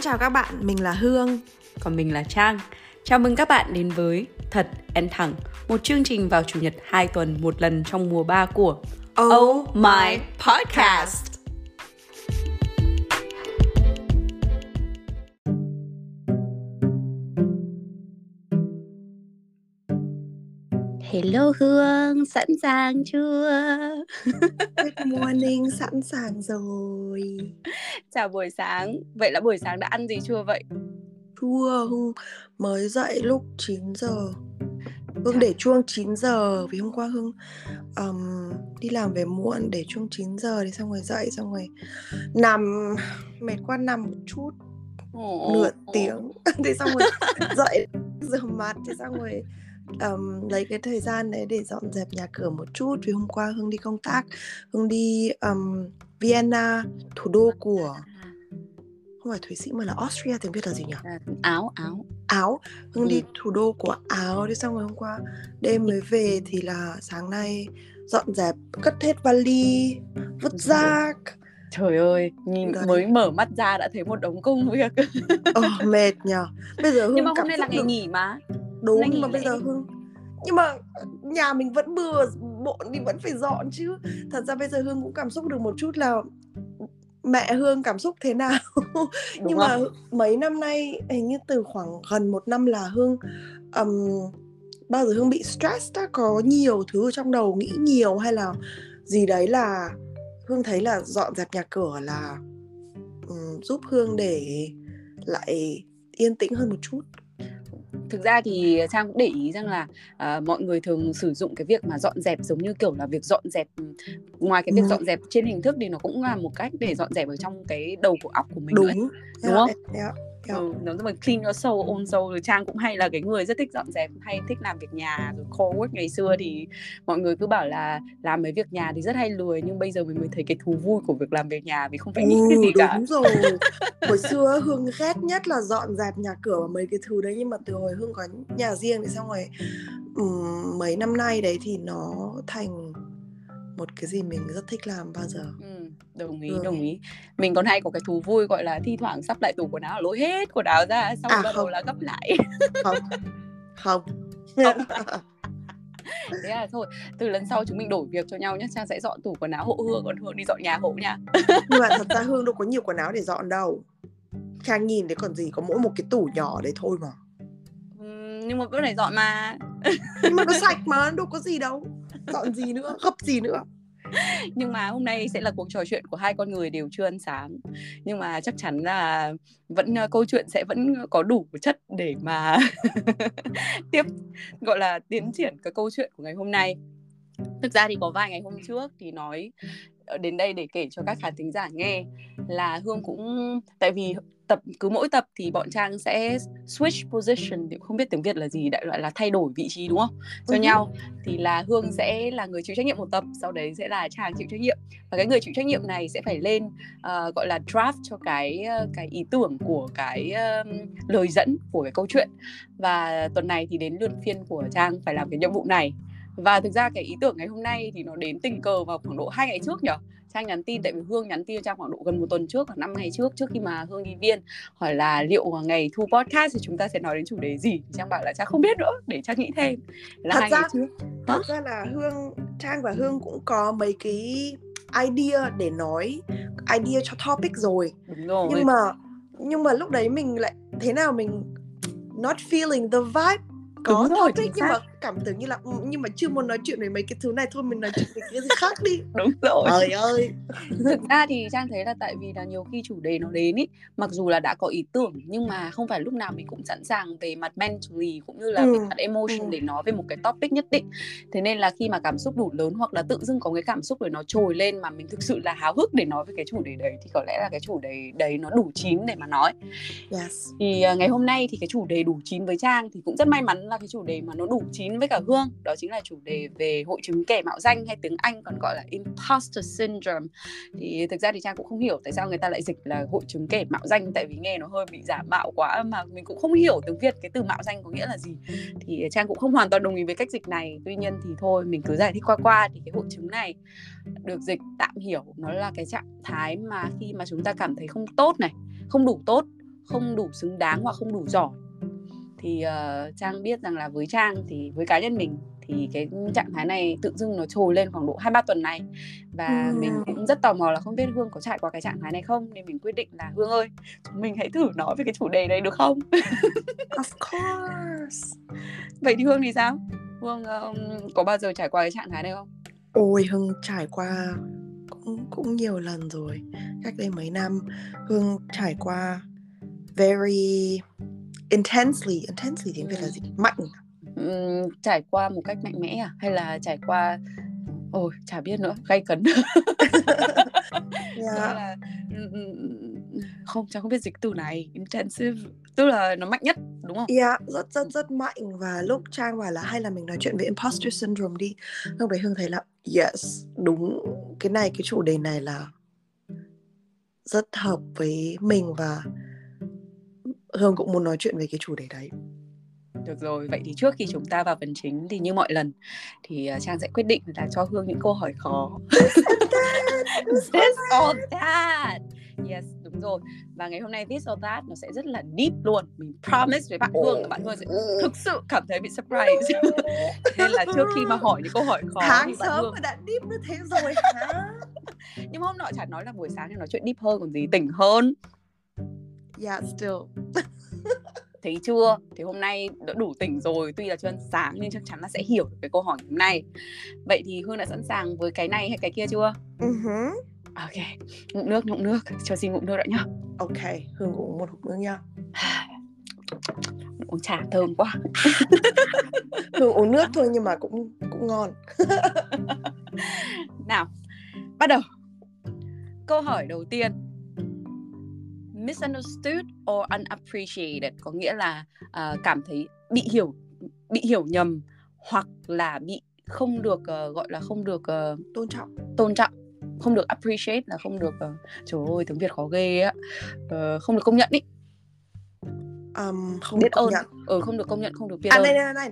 Xin chào các bạn, mình là Hương. Còn mình là Trang. Chào mừng các bạn đến với Thật and Thẳng Một chương trình vào Chủ nhật 2 tuần một lần trong mùa 3 của Oh, oh My Podcast Hello Hương, sẵn sàng chưa? Good morning, sẵn sàng rồi Chào buổi sáng, vậy là buổi sáng đã ăn gì chưa vậy? Chưa, Hương mới dậy lúc 9 giờ Hương để chuông 9 giờ Vì hôm qua Hương um, đi làm về muộn để chuông 9 giờ Thì xong rồi dậy, xong rồi nằm Mệt quá nằm một chút oh, Nửa oh. tiếng Thì xong rồi dậy rửa mặt Thì xong rồi um, lấy cái thời gian đấy để dọn dẹp nhà cửa một chút vì hôm qua hương đi công tác hương đi um, vienna thủ đô của không phải thụy sĩ mà là austria tiếng việt là gì nhỉ à, áo áo áo hương ừ. đi thủ đô của áo đi xong rồi hôm qua đêm mới về thì là sáng nay dọn dẹp cất hết vali vứt rác Trời ơi, nhìn Đấy. mới mở mắt ra đã thấy một đống công việc. ờ, mệt nhờ. Bây giờ Hương Nhưng mà hôm nay là ngày nghỉ mà đúng nhưng mà bây giờ hương nhưng mà nhà mình vẫn bừa bộn thì vẫn phải dọn chứ. Thật ra bây giờ hương cũng cảm xúc được một chút là mẹ hương cảm xúc thế nào? Nhưng mà mấy năm nay hình như từ khoảng gần một năm là hương um, bao giờ hương bị stress đã có nhiều thứ trong đầu nghĩ nhiều hay là gì đấy là hương thấy là dọn dẹp nhà cửa là um, giúp hương để lại yên tĩnh hơn một chút thực ra thì trang cũng để ý rằng là uh, mọi người thường sử dụng cái việc mà dọn dẹp giống như kiểu là việc dọn dẹp ngoài cái việc dọn dẹp trên hình thức thì nó cũng là một cách để dọn dẹp ở trong cái đầu của óc của mình đúng nữa. đúng yeah, không yeah, yeah. Ừ, nó mà clean your soul own soul rồi trang cũng hay là cái người rất thích dọn dẹp hay thích làm việc nhà rồi core work ngày xưa thì mọi người cứ bảo là làm mấy việc nhà thì rất hay lười nhưng bây giờ mình mới thấy cái thú vui của việc làm việc nhà vì không phải nghĩ ừ, cái gì đúng cả. đúng rồi. Hồi xưa hương ghét nhất là dọn dẹp nhà cửa và mấy cái thứ đấy nhưng mà từ hồi hương có nhà riêng thì xong rồi um, mấy năm nay đấy thì nó thành một cái gì mình rất thích làm bao giờ. Ừ, đồng ý ừ. đồng ý. Mình còn hay có cái thú vui gọi là thi thoảng sắp lại tủ quần áo lỗi hết quần áo ra xong à, bắt đầu là gấp lại. Không không, không. thế là thôi từ lần sau chúng mình đổi việc cho nhau nhé trang sẽ dọn tủ quần áo hộ hương còn hương đi dọn nhà hộ nha. Nhưng mà thật ra hương đâu có nhiều quần áo để dọn đâu. Trang nhìn đấy còn gì có mỗi một cái tủ nhỏ đấy thôi mà. Nhưng mà vẫn phải dọn mà. Nhưng mà nó sạch mà đâu có gì đâu. Dọn gì nữa gấp gì nữa nhưng mà hôm nay sẽ là cuộc trò chuyện của hai con người đều chưa ăn sáng. Nhưng mà chắc chắn là vẫn uh, câu chuyện sẽ vẫn có đủ chất để mà tiếp gọi là tiến triển cái câu chuyện của ngày hôm nay. Thực ra thì có vài ngày hôm trước thì nói đến đây để kể cho các khán thính giả nghe là hương cũng tại vì tập cứ mỗi tập thì bọn trang sẽ switch position thì không biết tiếng việt là gì đại loại là thay đổi vị trí đúng không? Cho uh-huh. nhau. Thì là hương sẽ là người chịu trách nhiệm một tập sau đấy sẽ là trang chịu trách nhiệm. Và cái người chịu trách nhiệm này sẽ phải lên uh, gọi là draft cho cái uh, cái ý tưởng của cái uh, lời dẫn của cái câu chuyện. Và tuần này thì đến lượt phiên của trang phải làm cái nhiệm vụ này và thực ra cái ý tưởng ngày hôm nay thì nó đến tình cờ vào khoảng độ hai ngày trước nhở? Trang nhắn tin tại vì Hương nhắn tin cho Trang khoảng độ gần một tuần trước hoặc năm ngày trước trước khi mà Hương đi viên hỏi là liệu ngày thu podcast thì chúng ta sẽ nói đến chủ đề gì? Trang bảo là Trang không biết nữa để Trang nghĩ thêm. Là thật hai ra, ngày trước. thật ra là Hương Trang và Hương cũng có mấy cái idea để nói idea cho topic rồi. Đúng rồi. Nhưng mà nhưng mà lúc đấy mình lại thế nào mình not feeling the vibe có Đúng rồi, topic nhưng mà cảm tưởng như là ừ, nhưng mà chưa muốn nói chuyện về mấy cái thứ này thôi mình nói chuyện về cái gì khác đi đúng rồi trời ơi thực ra thì trang thấy là tại vì là nhiều khi chủ đề nó đến ý mặc dù là đã có ý tưởng nhưng mà không phải lúc nào mình cũng sẵn sàng về mặt mentally cũng như là ừ. về mặt emotion ừ. để nói về một cái topic nhất định thế nên là khi mà cảm xúc đủ lớn hoặc là tự dưng có cái cảm xúc để nó trồi lên mà mình thực sự là háo hức để nói về cái chủ đề đấy thì có lẽ là cái chủ đề đấy nó đủ chín để mà nói yes. thì uh, ngày hôm nay thì cái chủ đề đủ chín với trang thì cũng rất may mắn là cái chủ đề mà nó đủ chín với cả hương đó chính là chủ đề về hội chứng kẻ mạo danh hay tiếng anh còn gọi là imposter syndrome. Thì thực ra thì trang cũng không hiểu tại sao người ta lại dịch là hội chứng kẻ mạo danh, tại vì nghe nó hơi bị giả mạo quá mà mình cũng không hiểu tiếng việt cái từ mạo danh có nghĩa là gì. Thì trang cũng không hoàn toàn đồng ý với cách dịch này. Tuy nhiên thì thôi, mình cứ giải thích qua qua thì cái hội chứng này được dịch tạm hiểu. Nó là cái trạng thái mà khi mà chúng ta cảm thấy không tốt này, không đủ tốt, không đủ xứng đáng hoặc không đủ giỏi thì uh, trang biết rằng là với trang thì với cá nhân mình thì cái trạng thái này tự dưng nó trồi lên khoảng độ hai ba tuần này. Và ừ. mình cũng rất tò mò là không biết hương có trải qua cái trạng thái này không nên mình quyết định là hương ơi chúng mình hãy thử nói về cái chủ đề này được không? Of course. Vậy thì hương thì sao? Hương um, có bao giờ trải qua cái trạng thái này không? Ôi hương trải qua cũng cũng nhiều lần rồi. Cách đây mấy năm hương trải qua very intensely intensely tiếng việt là gì? Mạnh. Um, trải qua một cách mạnh mẽ à? Hay là trải qua ôi chả biết nữa gay cấn. Yeah. là không cháu không biết dịch từ này. Intensive tức là nó mạnh nhất đúng không? Yeah, rất rất rất mạnh. Và lúc Trang bảo là hay là mình nói chuyện về imposter syndrome đi lúc đấy Hương thấy là yes đúng cái này cái chủ đề này là rất hợp với mình và Hương cũng muốn nói chuyện về cái chủ đề đấy được rồi, vậy thì trước khi chúng ta vào phần chính thì như mọi lần thì uh, Trang sẽ quyết định là cho Hương những câu hỏi khó. this or that. Yes, đúng rồi. Và ngày hôm nay this or that nó sẽ rất là deep luôn. Mình promise với bạn Hương là bạn Hương sẽ thực sự cảm thấy bị surprise. Nên là trước khi mà hỏi những câu hỏi khó Tháng thì bạn sớm Hương... mà đã deep như thế rồi hả? Nhưng mà hôm nọ chả nói là buổi sáng thì nói chuyện deep hơn còn gì, tỉnh hơn. Yeah, still. Thấy chưa? Thì hôm nay đã đủ tỉnh rồi. Tuy là chưa ăn sáng nhưng chắc chắn là sẽ hiểu được cái câu hỏi hôm nay. Vậy thì hương đã sẵn sàng với cái này hay cái kia chưa? Uh-huh. ok ngụm nước ngụm nước. Cho xin ngụm nước đã nhá. Ok hương uống một hộp nước nhá uống trà thơm quá. Hương uống nước thôi nhưng mà cũng cũng ngon. Nào bắt đầu. Câu hỏi đầu tiên misunderstood or unappreciated. Có nghĩa là uh, cảm thấy bị hiểu bị hiểu nhầm hoặc là bị không được uh, gọi là không được uh, tôn trọng. tôn trọng. Không được appreciate là không được uh, trời ơi tiếng việt khó ghê á. Uh, không được công nhận ý. Um, không biết ơn. nhận. ừ không được công nhận không được biết à, ơn. này này này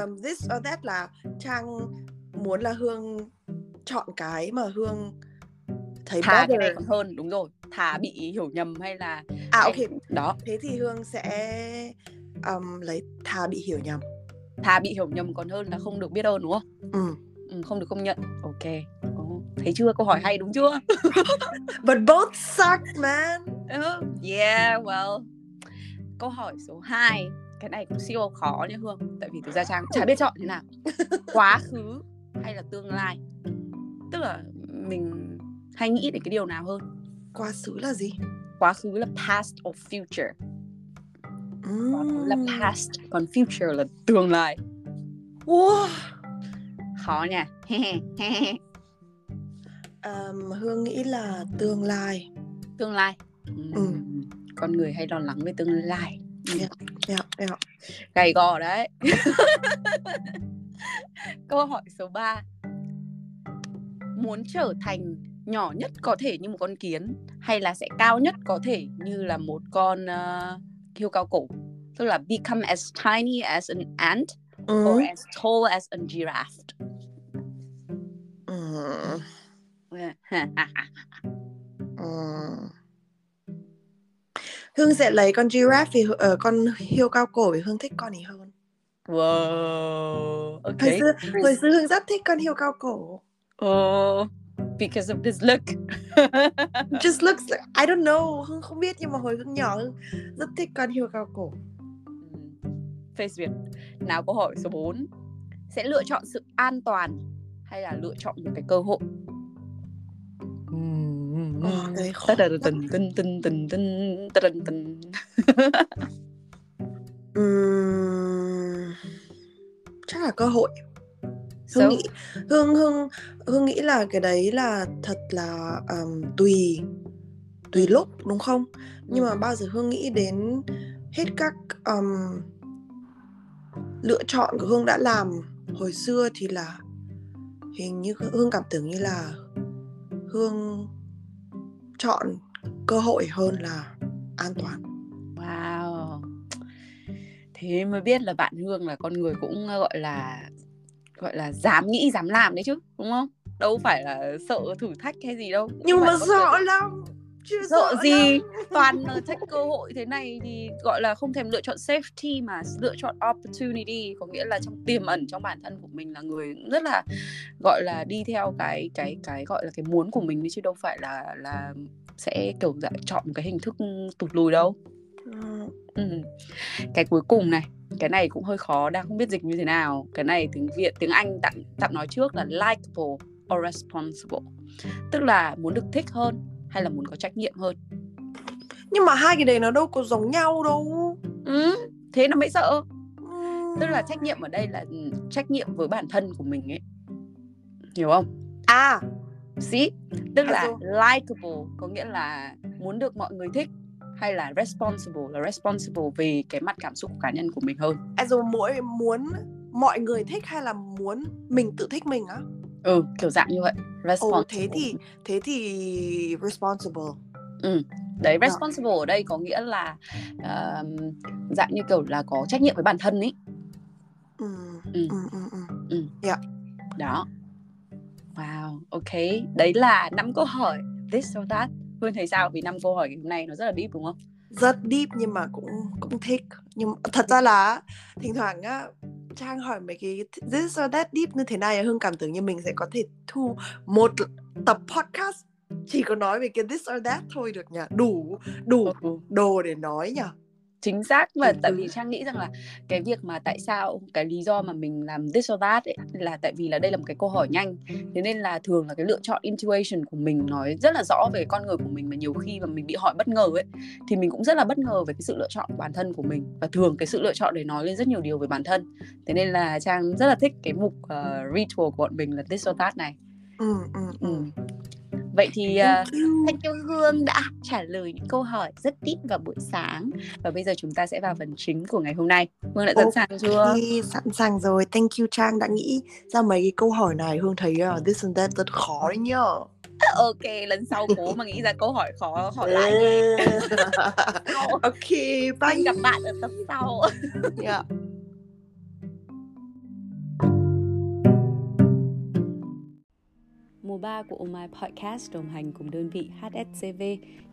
um, this or that là trang muốn là hương chọn cái mà hương thấy thà cái này còn hơn đúng rồi thà bị hiểu nhầm hay là à ok đó. Thế thì hương sẽ um, lấy thà bị hiểu nhầm. Thà bị hiểu nhầm còn hơn là không được biết ơn đúng không? Ừ. ừ không được công nhận. Ok oh, thấy chưa? Câu hỏi hay đúng chưa? But both suck man. Uh, yeah well. Câu hỏi số 2 cái này cũng siêu khó nha hương tại vì thực ra trang chả biết chọn thế nào. Quá khứ hay là tương lai? Tức là mình hay nghĩ đến cái điều nào hơn quá khứ là gì quá khứ là past or future mm. quá khứ là past còn future là tương lai wow. khó nha um, hương nghĩ là tương lai tương lai uhm. ừ. con người hay lo lắng về tương lai yeah, yeah, yeah. gầy gò đấy câu hỏi số 3 muốn trở thành nhỏ nhất có thể như một con kiến hay là sẽ cao nhất có thể như là một con uh, cao cổ tức là become as tiny as an ant mm. or as tall as a giraffe mm. mm. Hương sẽ lấy con giraffe vì uh, con hươu cao cổ vì Hương thích con ấy hơn. Wow. Okay. Hồi xưa, hồi xưa Hương rất thích con hươu cao cổ. Oh because of this look. Just looks like, I don't know Hương không biết nhưng mà hồi Hương nhỏ Hương rất thích con hươu cao cổ. Face Việt Nào câu hỏi số 4 Sẽ lựa chọn sự an toàn hay là lựa chọn một cái cơ hội? Chắc là cơ hội hương nghĩ hương hương hương nghĩ là cái đấy là thật là um, tùy tùy lúc đúng không? Nhưng mà bao giờ hương nghĩ đến hết các um, lựa chọn của hương đã làm hồi xưa thì là hình như hương cảm tưởng như là hương chọn cơ hội hơn là an toàn. Wow. Thế mới biết là bạn hương là con người cũng gọi là gọi là dám nghĩ dám làm đấy chứ đúng không? Đâu phải là sợ thử thách hay gì đâu nhưng, mà, sợ lắm Chưa sợ gì? lắm. toàn là thách cơ hội thế này thì gọi là không thèm lựa chọn safety mà lựa chọn opportunity. Có nghĩa là trong tiềm ẩn trong bản thân của mình là người rất là gọi là đi theo cái cái cái gọi là cái muốn của mình chứ đâu phải là là sẽ kiểu dạng chọn cái hình thức tụt lùi đâu. Ừ. cái cuối cùng này cái này cũng hơi khó đang không biết dịch như thế nào. Cái này tiếng việt tiếng anh tặng tặng nói trước là likable or responsible tức là muốn được thích hơn hay là muốn có trách nhiệm hơn? Nhưng mà hai cái đấy nó đâu có giống nhau đâu. Ừ, thế nó mới sợ. Ừ. tức là trách nhiệm ở đây là ừ, trách nhiệm với bản thân của mình ấy. Hiểu không? À. See? Tức À, là rồi. likable có nghĩa là muốn được mọi người thích hay là responsible là responsible về cái mặt cảm xúc của cá nhân của mình hơn? Rồi mỗi muốn mọi người thích hay là muốn mình tự thích mình á? Ừ kiểu dạng như vậy. Ồ responsible. thế thì thế thì responsible. Đấy Dạ. responsible ở đây có nghĩa là um, dạng như kiểu là có trách nhiệm với bản thân ấy ừ Ừ. ừ ừ ừ. Đó. Wow ok. Đấy là năm câu hỏi. This or that Hương thấy sao vì năm câu hỏi ngày hôm nay nó rất là deep đúng không? Rất deep nhưng mà cũng cũng thích. Nhưng thật ra là thỉnh thoảng á trang hỏi mấy cái this or that deep như thế này hương cảm tưởng như mình sẽ có thể thu một tập podcast chỉ có nói về cái this or that thôi được nhỉ? Đủ đủ ừ. đồ để nói nhỉ chính xác. Và tại vì trang nghĩ rằng là cái việc mà tại sao cái lý do mà mình làm this or that ấy, là tại vì là đây là một cái câu hỏi nhanh. Thế nên là thường là cái lựa chọn intuition của mình nói rất là rõ về con người của mình mà nhiều khi mà mình bị hỏi bất ngờ ấy thì mình cũng rất là bất ngờ về cái sự lựa chọn của bản thân của mình. Và thường cái sự lựa chọn để nói lên rất nhiều điều về bản thân. Thế nên là trang rất là thích cái mục uh, ritual của bọn mình là this or that này. Ừ ừ ừ. Vậy thì uh, Thank you. Thanh Kiều Hương đã trả lời những câu hỏi rất deep vào buổi sáng Và bây giờ chúng ta sẽ vào phần chính của ngày hôm nay Hương đã sẵn Ok. sàng chưa? Sẵn sàng rồi thank you Trang đã nghĩ ra mấy cái câu hỏi này Hương thấy uh, this and that rất khó đấy nhở Ok, lần sau cố mà nghĩ ra câu hỏi khó hỏi lại ok bye gặp bạn ở tập sau yeah. Mùa 3 của Oh My Podcast đồng hành cùng đơn vị HSCV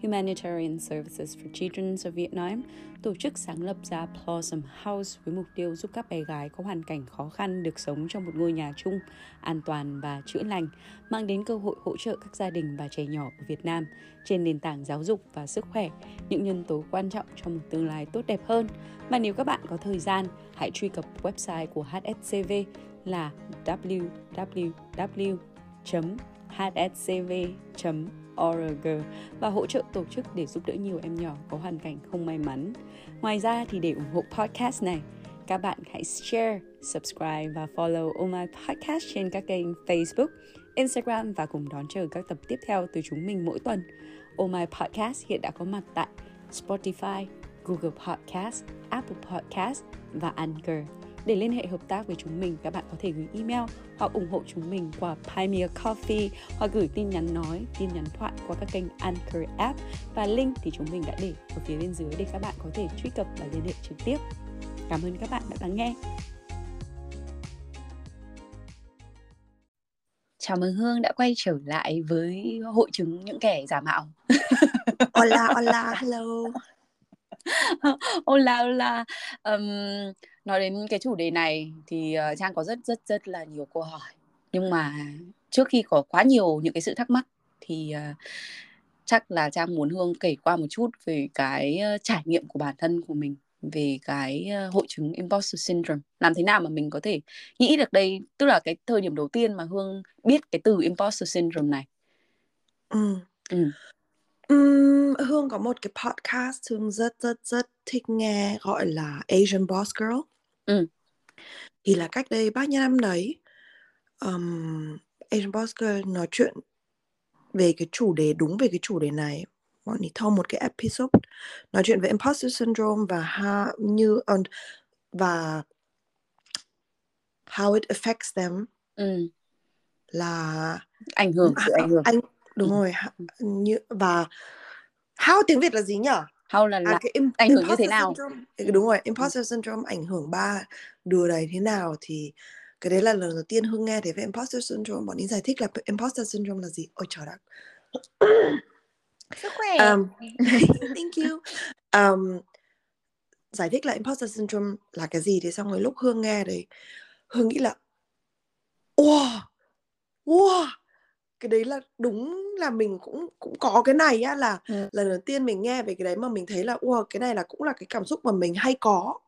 Humanitarian Services for Children of Vietnam tổ chức sáng lập ra Blossom House với mục tiêu giúp các bé gái có hoàn cảnh khó khăn được sống trong một ngôi nhà chung, an toàn và chữa lành, mang đến cơ hội hỗ trợ các gia đình và trẻ nhỏ ở Việt Nam trên nền tảng giáo dục và sức khỏe, những nhân tố quan trọng trong một tương lai tốt đẹp hơn. Mà nếu các bạn có thời gian, hãy truy cập website của HSCV là www hscv.org và hỗ trợ tổ chức để giúp đỡ nhiều em nhỏ có hoàn cảnh không may mắn. Ngoài ra thì để ủng hộ podcast này, các bạn hãy share, subscribe và follow Oh My Podcast trên các kênh Facebook, Instagram và cùng đón chờ các tập tiếp theo từ chúng mình mỗi tuần. Oh My Podcast hiện đã có mặt tại Spotify, Google Podcast, Apple Podcast và Anchor. Để liên hệ hợp tác với chúng mình, các bạn có thể gửi email hoặc ủng hộ chúng mình qua Buy Me a Coffee hoặc gửi tin nhắn nói, tin nhắn thoại qua các kênh Anchor app và link thì chúng mình đã để ở phía bên dưới để các bạn có thể truy cập và liên hệ trực tiếp. Cảm ơn các bạn đã lắng nghe. Chào mừng Hương đã quay trở lại với hội chứng những kẻ giả mạo. Hola, hola, hello. Hola, hola. Um, nói đến cái chủ đề này thì uh, Trang có rất rất rất là nhiều câu hỏi. Nhưng mà trước khi có quá nhiều những cái sự thắc mắc thì uh, chắc là Trang muốn Hương kể qua một chút về cái uh, trải nghiệm của bản thân của mình về cái hội chứng imposter syndrome. Làm thế nào mà mình có thể nghĩ được đây, tức là cái thời điểm đầu tiên mà Hương biết cái từ imposter syndrome này. Ừ. Ừ. Ừm, Hương có một cái podcast Hương rất rất rất thích nghe gọi là Asian Boss Girl. Ừ. Thì là cách đây bao nhiêu năm đấy um, Asian Girl nói chuyện về cái chủ đề đúng về cái chủ đề này bọn ấy thông một cái episode nói chuyện về imposter syndrome và ha, như and, và how it affects them Ừ. là Ảnh hưởng, sự ảnh hưởng. anh đúng Ừ. rồi như và how tiếng Việt là gì nhỉ? How là, là À, cái im, ảnh hưởng như thế nào? syndrome. Ừ, đúng rồi imposter syndrome ảnh hưởng ba đứa đấy thế nào thì cái đấy là lần đầu tiên Hương nghe thấy về imposter syndrome bọn ấy giải thích là imposter syndrome là gì? Ôi trời đất. Sức khỏe. Um, thank you. Um, giải thích là imposter syndrome là cái gì thì xong rồi lúc hương nghe đấy hương nghĩ là wow! Wow cái đấy là đúng là mình cũng cũng có cái này á là ừ. lần đầu tiên mình nghe về cái đấy mà mình thấy là wow cái này là cũng là cái cảm xúc mà mình hay có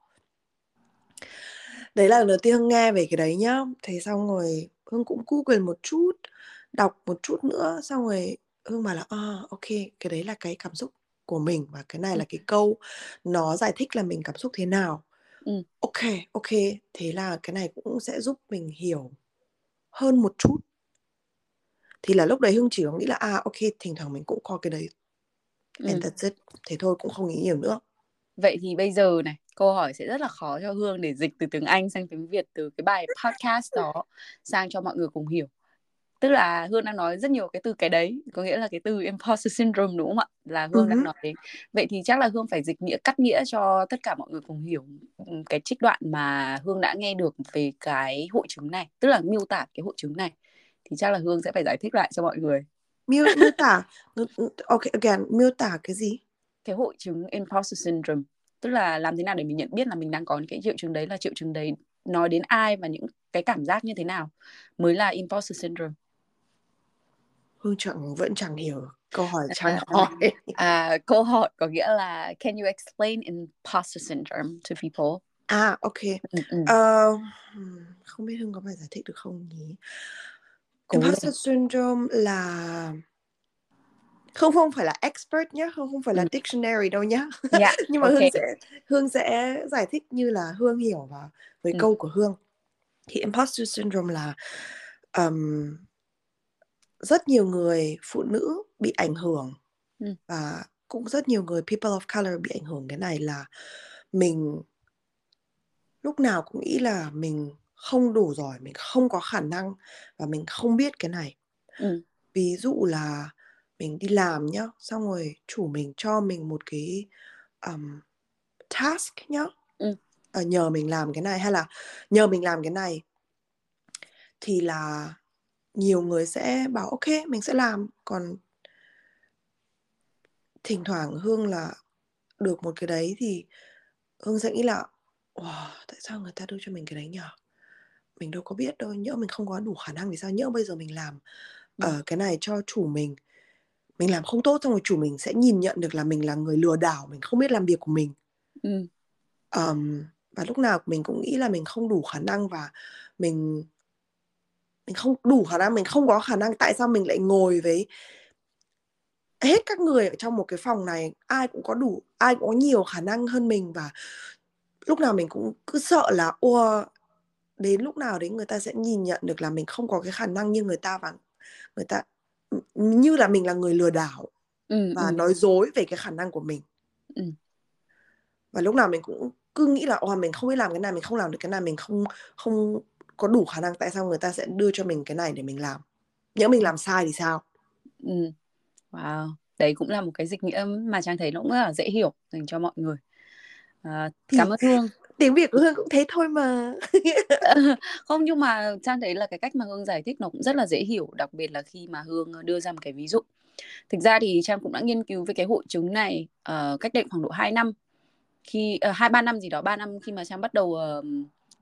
đấy là lần đầu tiên hương nghe về cái đấy nhá thế xong rồi hương cũng google một chút đọc một chút nữa xong rồi hương bảo là à, ok cái đấy là cái cảm xúc của mình và cái này ừ. là cái câu nó giải thích là mình cảm xúc thế nào ừ. ok ok thế là cái này cũng sẽ giúp mình hiểu hơn một chút thì là lúc đấy hương chỉ có nghĩ là à ok thỉnh thoảng mình cũng có cái đấy. Ừ. and that's it. Thế thôi cũng không nghĩ nhiều nữa. Vậy thì bây giờ này câu hỏi sẽ rất là khó cho hương để dịch từ tiếng anh sang tiếng việt từ cái bài podcast đó sang cho mọi người cùng hiểu. Tức là hương đang nói rất nhiều cái từ cái đấy có nghĩa là cái từ imposter syndrome đúng không ạ? Là hương uh-huh. đang nói đến vậy thì chắc là hương phải dịch nghĩa cắt nghĩa cho tất cả mọi người cùng hiểu cái trích đoạn mà hương đã nghe được về cái hội chứng này tức là miêu tả cái hội chứng này thì chắc là hương sẽ phải giải thích lại cho mọi người miêu miêu tả ok again miêu tả cái gì cái hội chứng imposter syndrome tức là làm thế nào để mình nhận biết là mình đang có cái triệu chứng đấy là triệu chứng đấy nói đến ai và những cái cảm giác như thế nào mới là imposter syndrome Hương chẳng vẫn chẳng hiểu câu hỏi chẳng hỏi. À, câu hỏi có nghĩa là Can you explain imposter syndrome to people? À, ok. Ừ. Uh, không biết Hương có phải giải thích được không nhỉ? Imposter syndrome là không không phải là expert nhé, không không phải là ừ. dictionary đâu nhé. Yeah, dạ, Nhưng mà okay. Hương sẽ Hương sẽ giải thích như là Hương hiểu và với ừ. câu của Hương. Thì imposter syndrome là um, rất nhiều người phụ nữ bị ảnh hưởng ừ. và cũng rất nhiều người people of color bị ảnh hưởng cái này là mình lúc nào cũng nghĩ là mình không đủ giỏi mình không có khả năng và mình không biết cái này ừ. ví dụ là mình đi làm nhá xong rồi chủ mình cho mình một cái um, task nhá ừ. à, nhờ mình làm cái này hay là nhờ mình làm cái này thì là nhiều người sẽ bảo ok mình sẽ làm còn thỉnh thoảng hương là được một cái đấy thì hương sẽ nghĩ là wow, tại sao người ta đưa cho mình cái đấy nhở mình đâu có biết đâu nhỡ mình không có đủ khả năng thì sao? Nhỡ bây giờ mình làm ở uh, cái này cho chủ mình mình làm không tốt xong rồi chủ mình sẽ nhìn nhận được là mình là người lừa đảo mình không biết làm việc của mình. Ừ. um, và lúc nào mình cũng nghĩ là mình không đủ khả năng và mình mình không đủ khả năng mình không có khả năng tại sao mình lại ngồi với hết các người ở trong một cái phòng này? Ai cũng có đủ ai cũng có nhiều khả năng hơn mình và lúc nào mình cũng cứ sợ là ô đến lúc nào đấy người ta sẽ nhìn nhận được là mình không có cái khả năng như người ta và người ta như là mình là người lừa đảo ừ, và ừ. nói dối về cái khả năng của mình ừ. và lúc nào mình cũng cứ nghĩ là ồ mình không biết làm cái này mình không làm được cái này mình không không có đủ khả năng tại sao người ta sẽ đưa cho mình cái này để mình làm nhỡ mình làm sai thì sao ừ. wow đấy cũng là một cái dịch nghĩa mà trang thấy nó cũng rất là dễ hiểu dành cho mọi người à, cảm ơn hương tiếng việt của hương cũng thế thôi mà. Không nhưng mà trang thấy là cái cách mà hương giải thích nó cũng rất là dễ hiểu đặc biệt là khi mà hương đưa ra một cái ví dụ. Thực ra thì trang cũng đã nghiên cứu về cái hội chứng này uh, cách đây khoảng độ 2 năm. Khi ờ, hai uh, ba năm gì đó ba năm khi mà trang bắt đầu uh,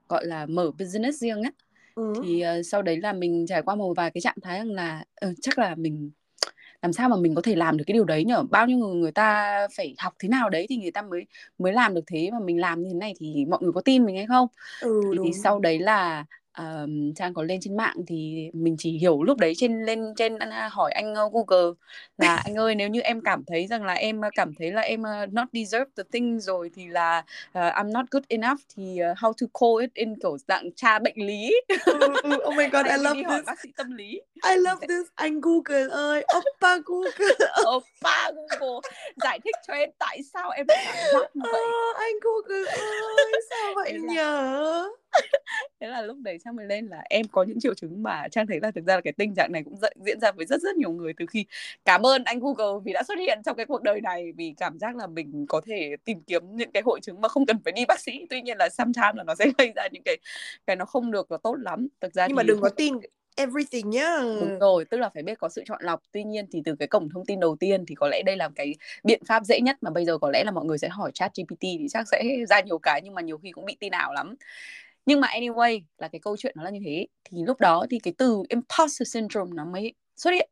gọi là mở business riêng á ừ. thì uh, sau đấy là mình trải qua một vài cái trạng thái rằng là uh, chắc là mình làm sao mà mình có thể làm được cái điều đấy nhở bao nhiêu người người ta phải học thế nào đấy thì người ta mới mới làm được thế mà mình làm như thế này thì mọi người có tin mình hay không ừ, thì, thì sau đấy là uh, trang có lên trên mạng thì mình chỉ hiểu lúc đấy trên lên trên uh, hỏi anh uh, Google là anh ơi nếu như em cảm thấy rằng là em uh, cảm thấy là em not deserve the thing rồi thì là uh, I'm not good enough thì uh, how to call it in kiểu dạng tra bệnh lý. ừ, oh my god, I love this. bác sĩ tâm lý. I love this. Anh Google ơi, oppa Google. oppa Google giải thích cho em tại sao em lại cảm giác như vậy. Anh Google ơi, sao vậy nhở? thế là lúc đấy trang mới lên là em có những triệu chứng mà trang thấy là thực ra là cái tình trạng này cũng diễn ra với rất rất nhiều người từ khi cảm ơn anh Google vì đã xuất hiện trong cái cuộc đời này vì cảm giác là mình có thể tìm kiếm những cái hội chứng mà không cần phải đi bác sĩ tuy nhiên là sometimes là nó sẽ gây ra những cái cái nó không được tốt lắm thực ra nhưng thì... mà đừng có tin everything nhá. Đúng rồi tức là phải biết có sự chọn lọc. Tuy nhiên thì từ cái cổng thông tin đầu tiên thì có lẽ đây là cái biện pháp dễ nhất mà bây giờ có lẽ là mọi người sẽ hỏi chat GPT thì chắc sẽ ra nhiều cái nhưng mà nhiều khi cũng bị tin ảo lắm. Nhưng mà anyway là cái câu chuyện nó là như thế. Thì lúc đó thì cái từ imposter syndrome nó mới xuất hiện.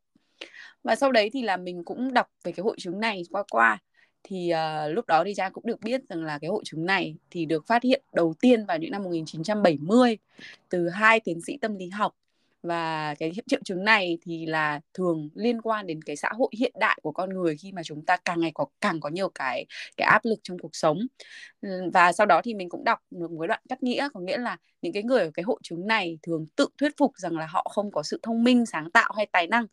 Và sau đấy thì là mình cũng đọc về cái hội chứng này qua qua. Thì uh, lúc đó thì Trang cũng được biết rằng là cái hội chứng này thì được phát hiện đầu tiên vào những năm 1970 từ hai tiến sĩ tâm lý học và cái triệu chứng này thì là thường liên quan đến cái xã hội hiện đại của con người khi mà chúng ta càng ngày có càng có nhiều cái cái áp lực trong cuộc sống và sau đó thì mình cũng đọc được một cái đoạn cắt nghĩa có nghĩa là những cái người ở cái hội chứng này thường tự thuyết phục rằng là họ không có sự thông minh sáng tạo hay tài năng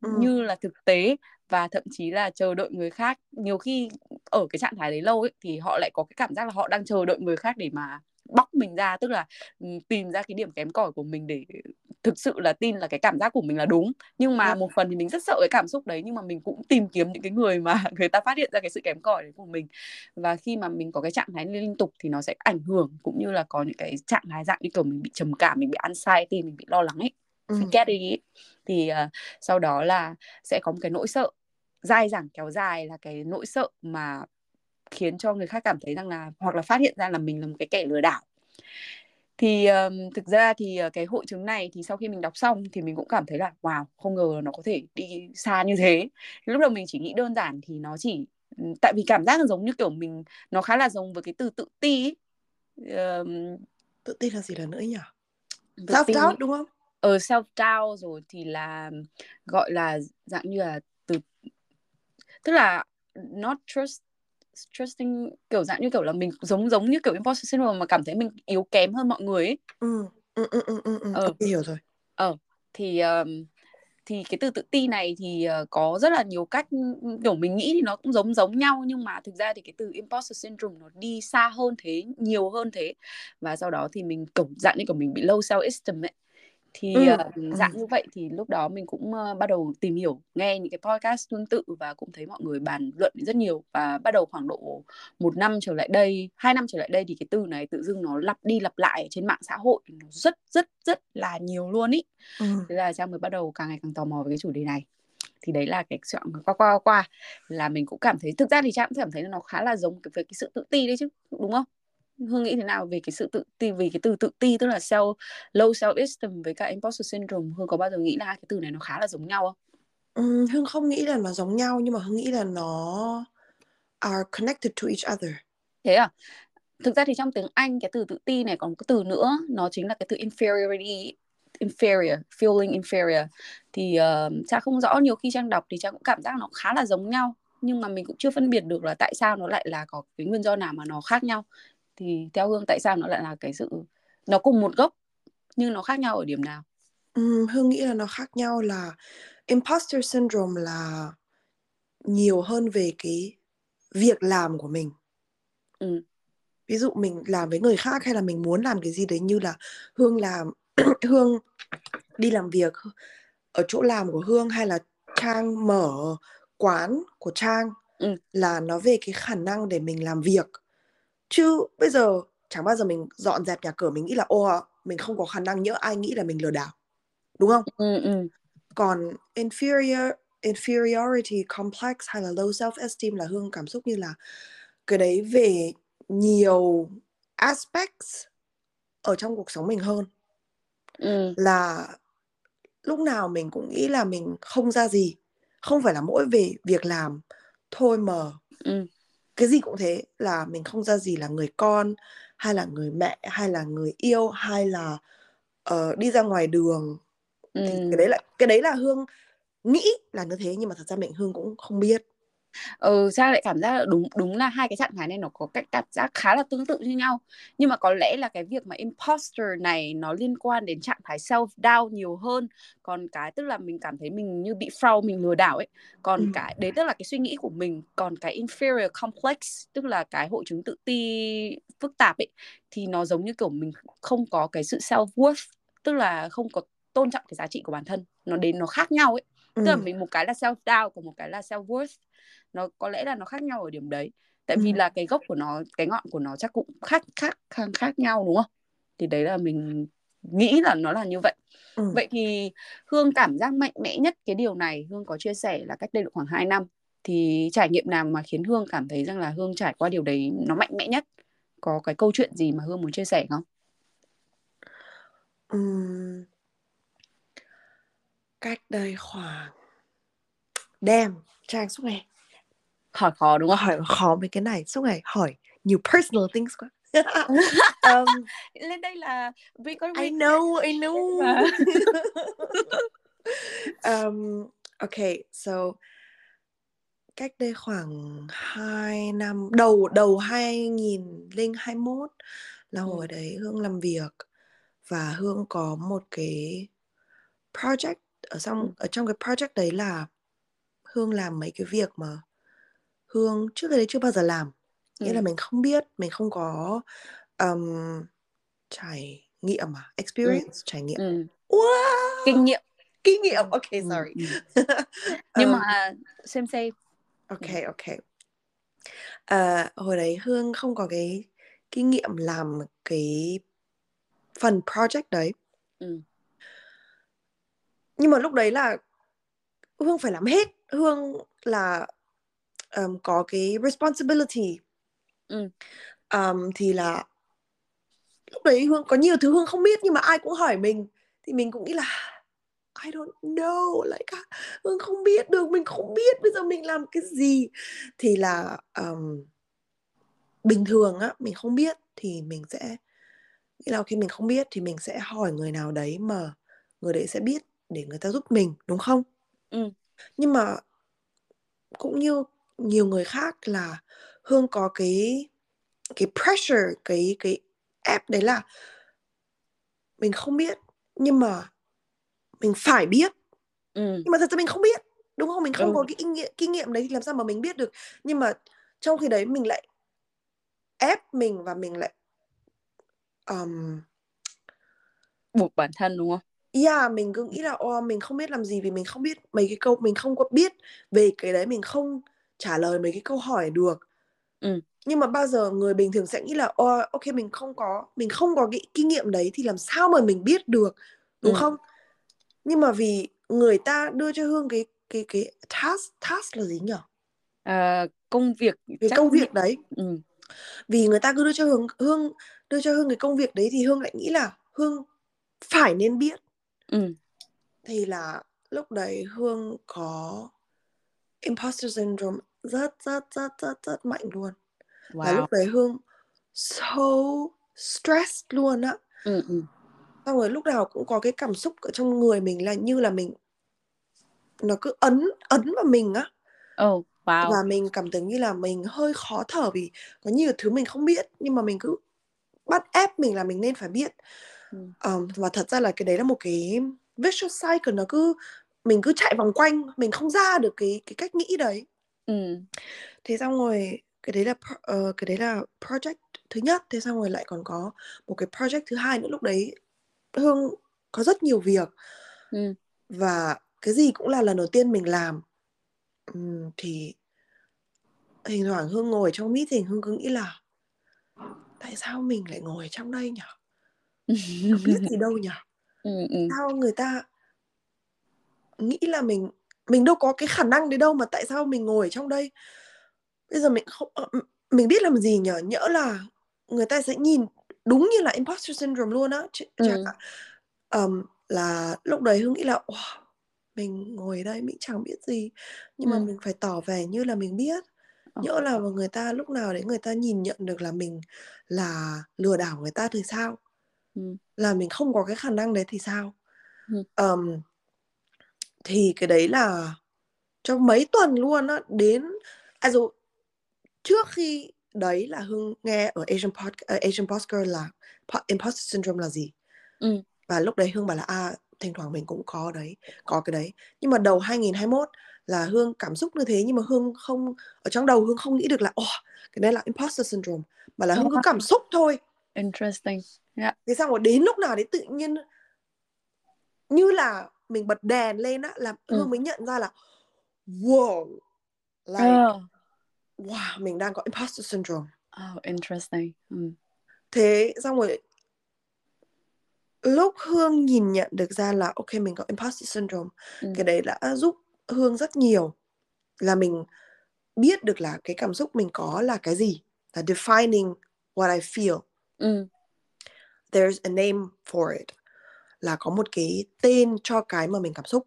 ừ. như là thực tế và thậm chí là chờ đợi người khác nhiều khi ở cái trạng thái đấy lâu ấy thì họ lại có cái cảm giác là họ đang chờ đợi người khác để mà bóc mình ra tức là tìm ra cái điểm kém cỏi của mình để thực sự là tin là cái cảm giác của mình là đúng. Nhưng mà một phần thì mình rất sợ cái cảm xúc đấy nhưng mà mình cũng tìm kiếm những cái người mà người ta phát hiện ra cái sự kém cỏi đấy của mình. Và khi mà mình có cái trạng thái liên tục thì nó sẽ ảnh hưởng cũng như là có những cái trạng thái dạng như kiểu mình bị trầm cảm mình bị anxiety mình bị lo lắng ấy ừ. get đi thì uh, sau đó là sẽ có một cái nỗi sợ dai dẳng kéo dài là cái nỗi sợ mà khiến cho người khác cảm thấy rằng là hoặc là phát hiện ra là mình là một cái kẻ lừa đảo thì um, thực ra thì uh, cái hội chứng này thì sau khi mình đọc xong thì mình cũng cảm thấy là wow không ngờ nó có thể đi xa như thế. Lúc đầu mình chỉ nghĩ đơn giản thì nó chỉ tại vì cảm giác là giống như kiểu mình nó khá là giống với cái từ tự ti Um, tự ti là gì là nữa nhỉ? Self doubt đúng không? Ờ self doubt rồi thì là gọi là dạng như là từ tức là not trust trusting kiểu dạng như kiểu là mình giống giống như kiểu imposter syndrome mà cảm thấy mình yếu kém hơn mọi người ấy. Ừ, ừ, ừ, ừ, ừ, ừ. ờ hiểu rồi. Ờ thì um, thì cái từ tự ti này thì uh, có rất là nhiều cách kiểu mình nghĩ thì nó cũng giống giống nhau nhưng mà thực ra thì cái từ imposter syndrome nó đi xa hơn thế nhiều hơn thế và sau đó thì mình kiểu dạng như kiểu mình bị low self esteem ấy thì ừ. uh, dạng ừ. như vậy thì lúc đó mình cũng uh, bắt đầu tìm hiểu nghe những cái podcast tương tự và cũng thấy mọi người bàn luận rất nhiều và bắt đầu khoảng độ một năm trở lại đây hai năm trở lại đây thì cái từ này tự dưng nó lặp đi lặp lại trên mạng xã hội nó rất rất rất là nhiều luôn ý ừ. thế là trang mới bắt đầu càng ngày càng tò mò về cái chủ đề này thì đấy là cái chuyện qua qua qua là mình cũng cảm thấy thực ra thì trang cũng cảm thấy nó khá là giống về cái sự tự ti đấy chứ đúng không hương nghĩ thế nào về cái sự tự ti vì cái từ tự ti tức là self low self esteem với cả imposter syndrome? Hương có bao giờ nghĩ là hai cái từ này nó khá là giống nhau không? Ừ, hương không nghĩ là nó giống nhau nhưng mà hương nghĩ là nó are connected to each other. Thế à? Thực ra thì trong tiếng anh cái từ tự ti này còn có từ nữa nó chính là cái từ inferiority inferior feeling inferior. Thì uh, cha không rõ nhiều khi trang đọc thì cha cũng cảm giác nó khá là giống nhau nhưng mà mình cũng chưa phân biệt được là tại sao nó lại là có cái nguyên do nào mà nó khác nhau thì theo hương tại sao nó lại là cái sự nó cùng một gốc nhưng nó khác nhau ở điểm nào ừ, hương nghĩ là nó khác nhau là imposter syndrome là nhiều hơn về cái việc làm của mình ừ. ví dụ mình làm với người khác hay là mình muốn làm cái gì đấy như là hương làm hương đi làm việc ở chỗ làm của hương hay là trang mở quán của trang ừ. là nó về cái khả năng để mình làm việc chứ bây giờ chẳng bao giờ mình dọn dẹp nhà cửa mình nghĩ là ô mình không có khả năng nhớ ai nghĩ là mình lừa đảo. Đúng không? Ừ, ừ. còn inferior inferiority complex hay là low self esteem là hương cảm xúc như là cái đấy về nhiều aspects ở trong cuộc sống mình hơn. Ừ. là lúc nào mình cũng nghĩ là mình không ra gì. Không phải là mỗi về việc làm thôi mà ừ cái gì cũng thế là mình không ra gì là người con hay là người mẹ hay là người yêu hay là uh, đi ra ngoài đường ừ. thì cái đấy là cái đấy là hương nghĩ là như thế nhưng mà thật ra mình hương cũng không biết ừ sao lại cảm giác là đúng đúng là hai cái trạng thái này nó có cách cảm giác khá là tương tự như nhau. Nhưng mà có lẽ là cái việc mà imposter này nó liên quan đến trạng thái self doubt nhiều hơn. Còn cái tức là mình cảm thấy mình như bị fraud mình lừa đảo ấy. Còn ừ. cái đấy tức là cái suy nghĩ của mình. Còn cái inferior complex tức là cái hội chứng tự ti phức tạp ấy thì nó giống như kiểu mình không có cái sự self worth tức là không có tôn trọng cái giá trị của bản thân. Nó đến nó khác nhau ấy tức là mình một cái là self doubt còn một cái là self worth. Nó có lẽ là nó khác nhau ở điểm đấy. Tại vì là cái gốc của nó cái ngọn của nó chắc cũng khác khác khác khác nhau đúng không? Thì đấy là mình nghĩ là nó là như vậy. Ừ. vậy thì hương cảm giác mạnh mẽ nhất cái điều này hương có chia sẻ là cách đây được khoảng 2 năm thì trải nghiệm nào mà khiến hương cảm thấy rằng là hương trải qua điều đấy nó mạnh mẽ nhất? Có cái câu chuyện gì mà hương muốn chia sẻ không? Ừm, cách đây khoảng Damn, Trang suốt ngày. Hỏi khó đúng không? Hỏi khó mấy cái này. Suốt ngày hỏi nhiều personal things quá. Um, lên đây là we có I know I know. Mà. um, okay so cách đây khoảng 2 năm đầu đầu 2021 là Ừ. hồi đấy Hương làm việc và Hương có một cái project ở trong Ừ. ở trong cái project đấy là Hương làm mấy cái việc mà Hương trước đây chưa bao giờ làm. Nghĩa Ừ. là mình không biết mình không có um, trải nghiệm à? Experience trải nghiệm. Ừ. wow! Kinh nghiệm. Kinh nghiệm. Ok Ừ, sorry. ừ. nhưng Um, mà xem xem ok ok. Ờ, hồi đấy Hương không có cái kinh nghiệm làm cái phần project đấy. Ừ. nhưng mà lúc đấy là Hương phải làm hết. Hương là um, có cái responsibility. Ừ. um, thì là lúc đấy Hương có nhiều thứ Hương không biết nhưng mà ai cũng hỏi mình. Thì mình cũng nghĩ là I don't know like Hương không biết được mình không biết bây giờ mình làm cái gì. Thì là um, bình thường á mình không biết thì mình sẽ nghĩ là khi mình không biết thì mình sẽ hỏi người nào đấy mà người đấy sẽ biết để người ta giúp mình đúng không Ừ. nhưng mà cũng như nhiều người khác là hương có cái cái pressure cái cái ép đấy là mình không biết nhưng mà mình phải biết Ừ. nhưng mà thật ra mình không biết đúng không mình không Ừ. có cái kinh nghiệm kinh nghiệm đấy thì làm sao mà mình biết được nhưng mà trong khi đấy mình lại ép mình và mình lại um, buộc bản thân đúng không Yeah, mình cứ nghĩ là ô mình không biết làm gì vì mình không biết mấy cái câu mình không có biết về cái đấy mình không trả lời mấy cái câu hỏi được. Ừ. Nhưng mà bao giờ người bình thường sẽ nghĩ là ô ok mình không có mình không có cái kinh nghiệm đấy thì làm sao mà mình biết được đúng Ừ. không? Nhưng mà vì người ta đưa cho Hương cái cái cái task task là gì nhỉ? À, công việc Cái công việc đấy. ừ. Vì người ta cứ đưa cho Hương Hương đưa cho Hương cái công việc đấy thì Hương lại nghĩ là Hương phải nên biết Ừ. thì là lúc đấy Hương có imposter syndrome rất rất rất rất rất mạnh luôn wow lúc đấy Hương so stressed luôn á ừ. Ừ. xong rồi lúc nào cũng có cái cảm xúc ở trong người mình là như là mình nó cứ ấn ấn vào mình á oh wow và mình cảm thấy như là mình hơi khó thở vì có nhiều thứ mình không biết nhưng mà mình cứ bắt ép mình là mình nên phải biết. Um, và thật ra là cái đấy là một cái vicious cycle nó cứ mình cứ chạy vòng quanh mình không ra được cái cái cách nghĩ đấy. Ừ. thế xong rồi cái đấy là ờ, cái đấy là project thứ nhất thế xong rồi lại còn có một cái project thứ hai nữa lúc đấy hương có rất nhiều việc. Ừ. và cái gì cũng là lần đầu tiên mình làm. Ừm, thì thỉnh thoảng hương ngồi trong meeting hương cứ nghĩ là tại sao mình lại ngồi trong đây nhỉ có biết gì đâu nhỉ ừ. Ừ. sao người ta nghĩ là mình mình đâu có cái khả năng đấy đâu mà tại sao mình ngồi ở trong đây bây giờ mình không ờ, mình biết làm gì nhở nhỡ là người ta sẽ nhìn đúng như là imposter syndrome luôn á Ch- Ừ. ạ Ờm, là lúc đấy hương nghĩ là wow, mình ngồi đây mình chẳng biết gì nhưng mà Ừ. mình phải tỏ vẻ như là mình biết Ờ. nhỡ là người ta lúc nào đấy người ta nhìn nhận được là mình là lừa đảo người ta thì sao Ừ. là mình không có cái khả năng đấy thì sao? Ừ. Ờm, thì cái đấy là trong mấy tuần luôn á đến à dù trước khi đấy là hương nghe ở Asian pod, uh, Asian Postcard là po- imposter syndrome là gì? Ừ. và lúc đấy hương bảo là à thỉnh thoảng mình cũng có đấy có cái đấy. Nhưng mà đầu 2021 là hương cảm xúc như thế nhưng mà hương không ở trong đầu hương không nghĩ được là ồ cái đấy là imposter syndrome. Mà là hương cứ cảm xúc thôi. Interesting yeah. thế xong rồi đến lúc nào đấy tự nhiên như là mình bật đèn lên á là Ừ. hương mới nhận ra là wow like oh. wow mình đang có imposter syndrome oh interesting ừ. thế xong rồi lúc hương nhìn nhận được ra là ok mình có imposter syndrome ừ. cái đấy đã giúp hương rất nhiều là mình biết được là cái cảm xúc mình có là cái gì là defining what I feel ừ. There's a name for it là có một cái tên cho cái mà mình cảm xúc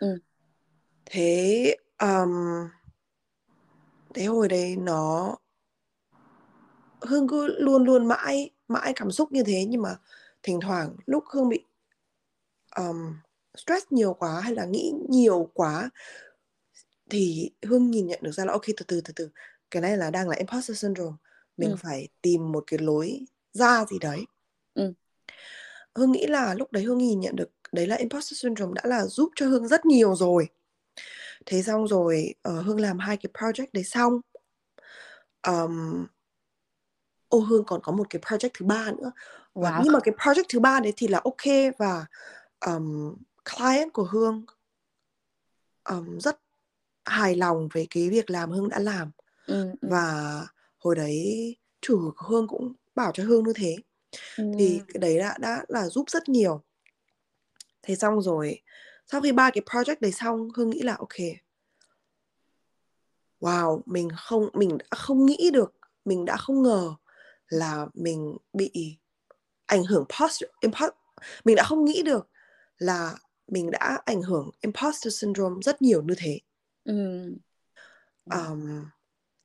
ừ. thế um, thế hồi đấy nó hương cứ luôn luôn mãi mãi cảm xúc như thế nhưng mà thỉnh thoảng lúc hương bị um, stress nhiều quá hay là nghĩ nhiều quá thì hương nhìn nhận được ra là ok từ từ từ từ cái này là đang là imposter syndrome mình ừ. phải tìm một cái lối ra gì đấy ừ. hương nghĩ là lúc đấy hương nhìn nhận được đấy là imposter syndrome đã là giúp cho hương rất nhiều rồi thế xong rồi uh, hương làm hai cái project đấy xong um, ô hương còn có một cái project thứ ba nữa và wow. nhưng mà cái project thứ ba đấy thì là ok và um, client của hương um, rất hài lòng về cái việc làm hương đã làm ừ, ừ. và hồi đấy chủ của hương cũng bảo cho hương như thế ừ. thì cái đấy đã đã là giúp rất nhiều thế xong rồi sau khi ba cái project đấy xong hương nghĩ là ok wow mình không mình đã không nghĩ được mình đã không ngờ là mình bị ảnh hưởng post, impost, mình đã không nghĩ được là mình đã ảnh hưởng imposter syndrome rất nhiều như thế ừ. um,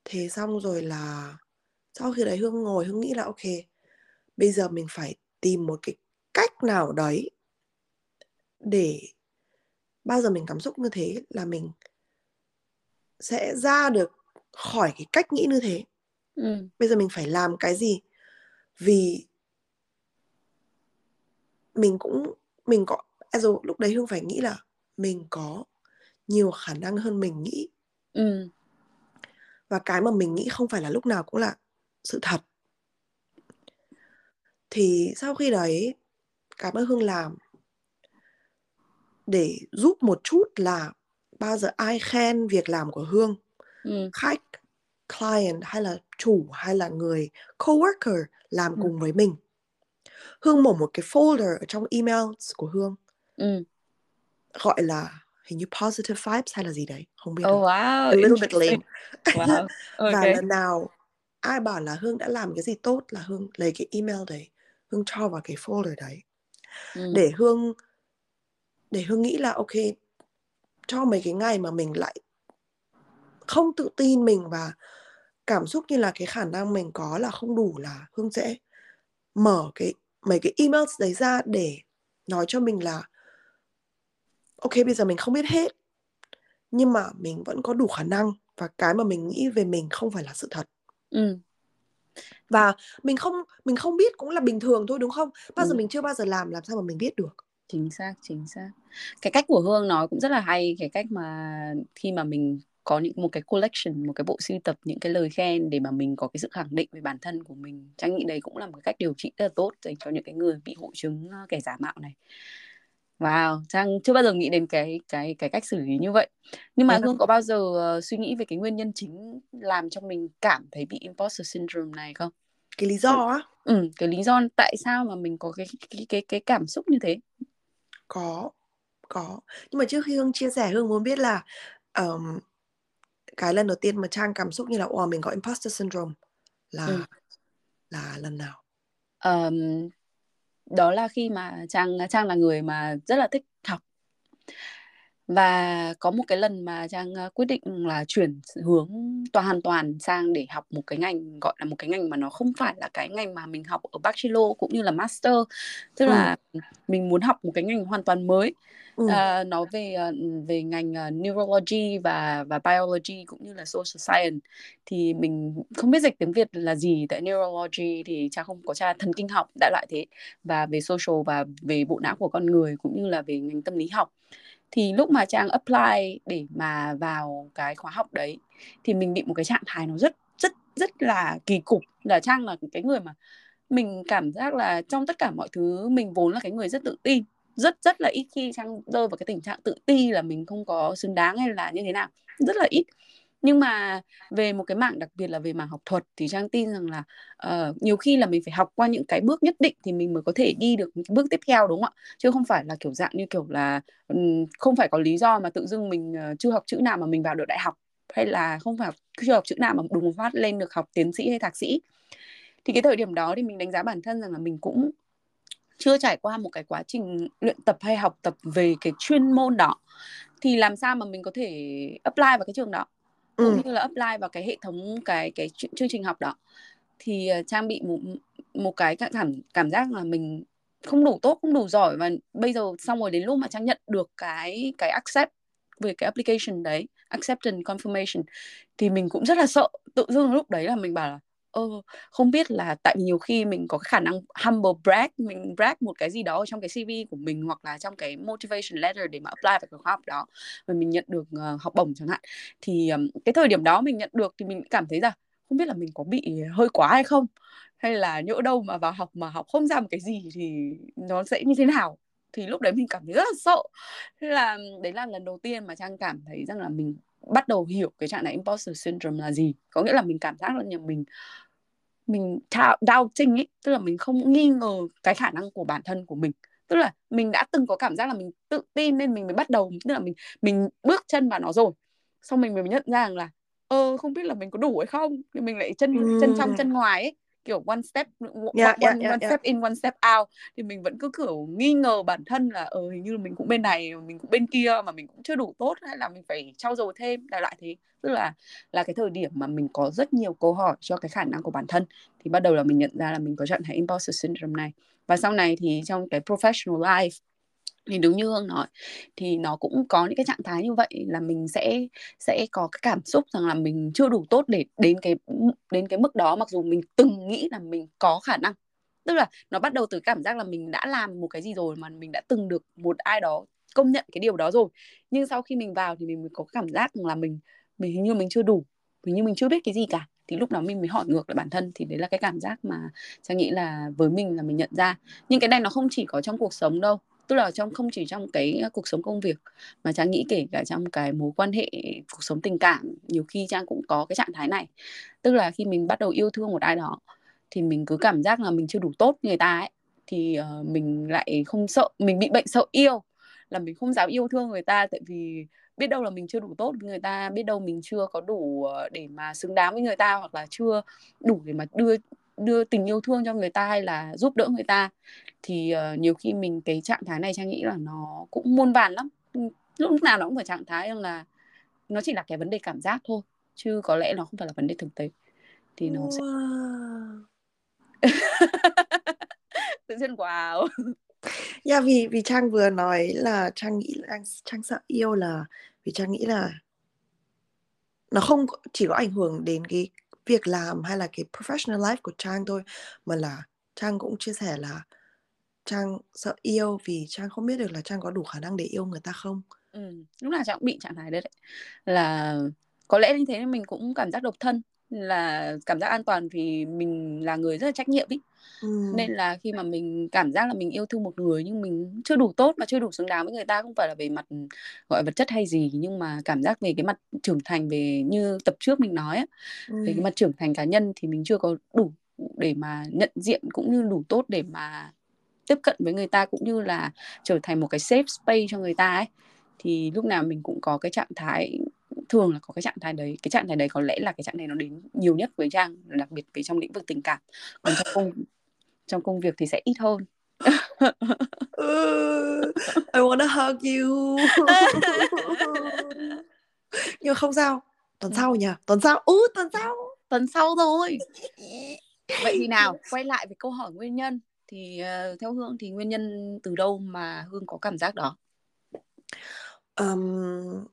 thế xong rồi là sau khi đấy hương ngồi hương nghĩ là ok bây giờ mình phải tìm một cái cách nào đấy để bao giờ mình cảm xúc như thế là mình sẽ ra được khỏi cái cách nghĩ như thế ừ. bây giờ mình phải làm cái gì vì mình cũng mình có rồi lúc đấy hương phải nghĩ là mình có nhiều khả năng hơn mình nghĩ ừ. và cái mà mình nghĩ không phải là lúc nào cũng là sự thật thì sau khi đấy cái mà hương làm để giúp một chút là bao giờ ai khen việc làm của hương ừ. khách client hay là chủ hay là người coworker làm ừ. cùng với mình hương mở một cái folder ở trong emails của hương ừ. gọi là hình như positive vibes hay là gì đấy không biết oh, wow. a little bit lame wow. okay. và lần nào ai bảo là hương đã làm cái gì tốt là hương lấy cái email đấy hương cho vào cái folder đấy ừ. để hương để hương nghĩ là ok cho mấy cái ngày mà mình lại không tự tin mình và cảm xúc như là cái khả năng mình có là không đủ là hương sẽ mở cái mấy cái emails đấy ra để nói cho mình là ok bây giờ mình không biết hết nhưng mà mình vẫn có đủ khả năng và cái mà mình nghĩ về mình không phải là sự thật ừ. Và mình không mình không biết cũng là bình thường thôi đúng không? Bao ừ. giờ mình chưa bao giờ làm làm sao mà mình biết được? Chính xác chính xác. Cái cách của hương nói cũng rất là hay cái cách mà khi mà mình có những một cái collection một cái bộ sưu tập những cái lời khen để mà mình có cái sự khẳng định về bản thân của mình trang nghĩ đấy cũng là một cái cách điều trị rất là tốt dành cho những cái người bị hội chứng kẻ giả mạo này Wow, Trang chưa bao giờ nghĩ đến cái cái cái cách xử lý như vậy. Nhưng mà Hương có bao giờ uh, suy nghĩ về cái nguyên nhân chính làm cho mình cảm thấy bị imposter syndrome này không? Cái lý do á? Ừ, cái lý do tại sao mà mình có cái cái cái cái cảm xúc như thế? Có, có. Nhưng mà trước khi Hương chia sẻ Hương muốn biết là um, cái lần đầu tiên mà Trang cảm xúc như là wow mình có imposter syndrome là ừ. là lần nào? Um, đó là khi mà trang trang là người mà rất là thích học và có một cái lần mà trang quyết định là chuyển hướng toàn hoàn toàn sang để học một cái ngành gọi là một cái ngành mà nó không phải là cái ngành mà mình học ở bachelor cũng như là master. Tức ừ. là mình muốn học một cái ngành hoàn toàn mới. Ừ. uh, nó về uh, về ngành neurology và và biology cũng như là social science. Thì mình không biết dịch tiếng Việt là gì tại neurology thì cha không có cha thần kinh học đại loại thế. Và về social và về bộ não của con người cũng như là về ngành tâm lý học thì lúc mà trang apply để mà vào cái khóa học đấy, thì mình bị một cái trạng thái nó rất rất rất là kỳ cục. Là trang là cái người mà mình cảm giác là trong tất cả mọi thứ, mình vốn là cái người rất tự tin rất rất là ít khi trang rơi vào cái tình trạng tự ti là mình không có xứng đáng hay là như thế nào. Rất là ít nhưng mà về một cái mảng đặc biệt là về mảng học thuật thì trang tin rằng là uh, nhiều khi là mình phải học qua những cái bước nhất định thì mình mới có thể đi được những bước tiếp theo đúng không ạ? Chứ không phải là kiểu dạng như kiểu là um, không phải có lý do mà tự dưng mình uh, chưa học chữ nào mà mình vào được đại học hay là không phải chưa học chữ nào mà đùng phát lên được học tiến sĩ hay thạc sĩ. Thì cái thời điểm đó thì mình đánh giá bản thân rằng là mình cũng chưa trải qua một cái quá trình luyện tập hay học tập về cái chuyên môn đó. Thì làm sao mà mình có thể apply vào cái trường đó? Cũng ừ. như là apply vào cái hệ thống cái cái chương trình học đó thì uh, trang bị một một cái cảm cảm giác là mình không đủ tốt không đủ giỏi và bây giờ xong rồi đến lúc mà trang nhận được cái cái accept về cái application đấy acceptance confirmation thì mình cũng rất là sợ tự dưng lúc đấy là mình bảo là ơ không biết là tại vì nhiều khi mình có khả năng humble brag mình brag một cái gì đó trong cái CV của mình hoặc là trong cái motivation letter để mà apply vào cái khóa học đó và mình nhận được uh, học bổng chẳng hạn thì um, cái thời điểm đó mình nhận được thì mình cảm thấy rằng không biết là mình có bị hơi quá hay không hay là nhỡ đâu mà vào học mà học không ra một cái gì thì nó sẽ như thế nào? Thì lúc đấy mình cảm thấy rất là sợ. Thế là đấy là lần đầu tiên mà trang cảm thấy rằng là mình bắt đầu hiểu cái trạng thái imposter syndrome là gì. Có nghĩa là mình cảm giác là nhà mình mình doubting ấy tức là mình không nghi ngờ cái khả năng của bản thân của mình. Tức là mình đã từng có cảm giác là mình tự tin nên mình mới bắt đầu tức là mình mình bước chân vào nó rồi. Xong mình mới nhận ra rằng là ơ không biết là mình có đủ hay không? Thì mình lại chân mm. chân trong chân ngoài ấy kiểu one step yeah, one, yeah, one, yeah, one yeah. step in one step out. Thì mình vẫn cứ kiểu nghi ngờ bản thân là ờ hình như mình cũng bên này mình cũng bên kia mà mình cũng chưa đủ tốt hay là mình phải trau dồi thêm đại loại thế. Tức là là cái thời điểm mà mình có rất nhiều câu hỏi cho cái khả năng của bản thân thì bắt đầu là mình nhận ra là mình có trạng thái imposter syndrome này. Và sau này thì trong cái professional life thì đúng như hương nói, thì nó cũng có những cái trạng thái như vậy là mình sẽ sẽ có cái cảm xúc rằng là mình chưa đủ tốt để đến cái đến cái mức đó, mặc dù mình từng nghĩ là mình có khả năng. Tức là nó bắt đầu từ cảm giác là mình đã làm một cái gì rồi mà mình đã từng được một ai đó công nhận cái điều đó rồi. Nhưng sau khi mình vào thì mình mới có cảm giác là mình mình hình như mình chưa đủ, hình như mình chưa biết cái gì cả. Thì lúc đó mình mới hỏi ngược lại bản thân, thì đấy là cái cảm giác mà trang nghĩ là với mình là mình nhận ra. Nhưng cái này nó không chỉ có trong cuộc sống đâu tức là trong không chỉ trong cái à, cuộc sống công việc mà trang nghĩ kể cả trong cái mối quan hệ cuộc sống tình cảm nhiều khi trang cũng có cái trạng thái này. Tức là khi mình bắt đầu yêu thương một ai đó thì mình cứ cảm giác là mình chưa đủ tốt người ta ấy thì uh, mình lại không sợ mình bị bệnh sợ yêu là mình không dám yêu thương người ta tại vì biết đâu là mình chưa đủ tốt với người ta biết đâu mình chưa có đủ ờ, để mà xứng đáng với người ta hoặc là chưa đủ để mà đưa đưa tình yêu thương cho người ta hay là giúp đỡ người ta thì uh, nhiều khi mình cái trạng thái này trang nghĩ là nó cũng muôn vàn lắm. Lúc nào nó cũng phải trạng thái là nó chỉ là cái vấn đề cảm giác thôi chứ có lẽ nó không phải là vấn đề thực tế. Thì nó sẽ tự nhiên wow! Yeah, vì vì trang vừa nói là trang nghĩ là trang sợ yêu là vì trang nghĩ là nó không chỉ có ảnh hưởng đến cái việc làm hay là cái professional life của trang thôi mà là trang cũng chia sẻ là trang sợ yêu vì trang không biết được là trang có đủ khả năng để yêu người ta không. Ừ, lúc nào trang cũng bị trạng thái đấy, đấy. Là có lẽ như thế nên mình cũng cảm giác độc thân là cảm giác an toàn vì mình là người rất là trách nhiệm ý ừ. nên là khi mà mình cảm giác là mình yêu thương một người nhưng mình chưa đủ tốt mà chưa đủ xứng đáng với người ta không phải là về mặt gọi vật chất hay gì nhưng mà cảm giác về cái mặt trưởng thành về như tập trước mình nói á ừ. về cái mặt trưởng thành cá nhân thì mình chưa có đủ để mà nhận diện cũng như đủ tốt để mà tiếp cận với người ta cũng như là trở thành một cái safe space cho người ta ấy thì lúc nào mình cũng có cái trạng thái thường là có cái trạng thái đấy cái trạng thái đấy có lẽ là cái trạng thái nó đến nhiều nhất với trang đặc biệt về trong lĩnh vực tình cảm. Còn trong công trong công việc thì sẽ ít hơn. I wanna hug you. Nhưng không sao tuần ừ. sau nhỉ? Tuần sau ừ tuần sau. Tuần sau thôi vậy thì nào quay lại với câu hỏi nguyên nhân thì uh, theo hương thì nguyên nhân từ đâu mà hương có cảm giác đó? Um,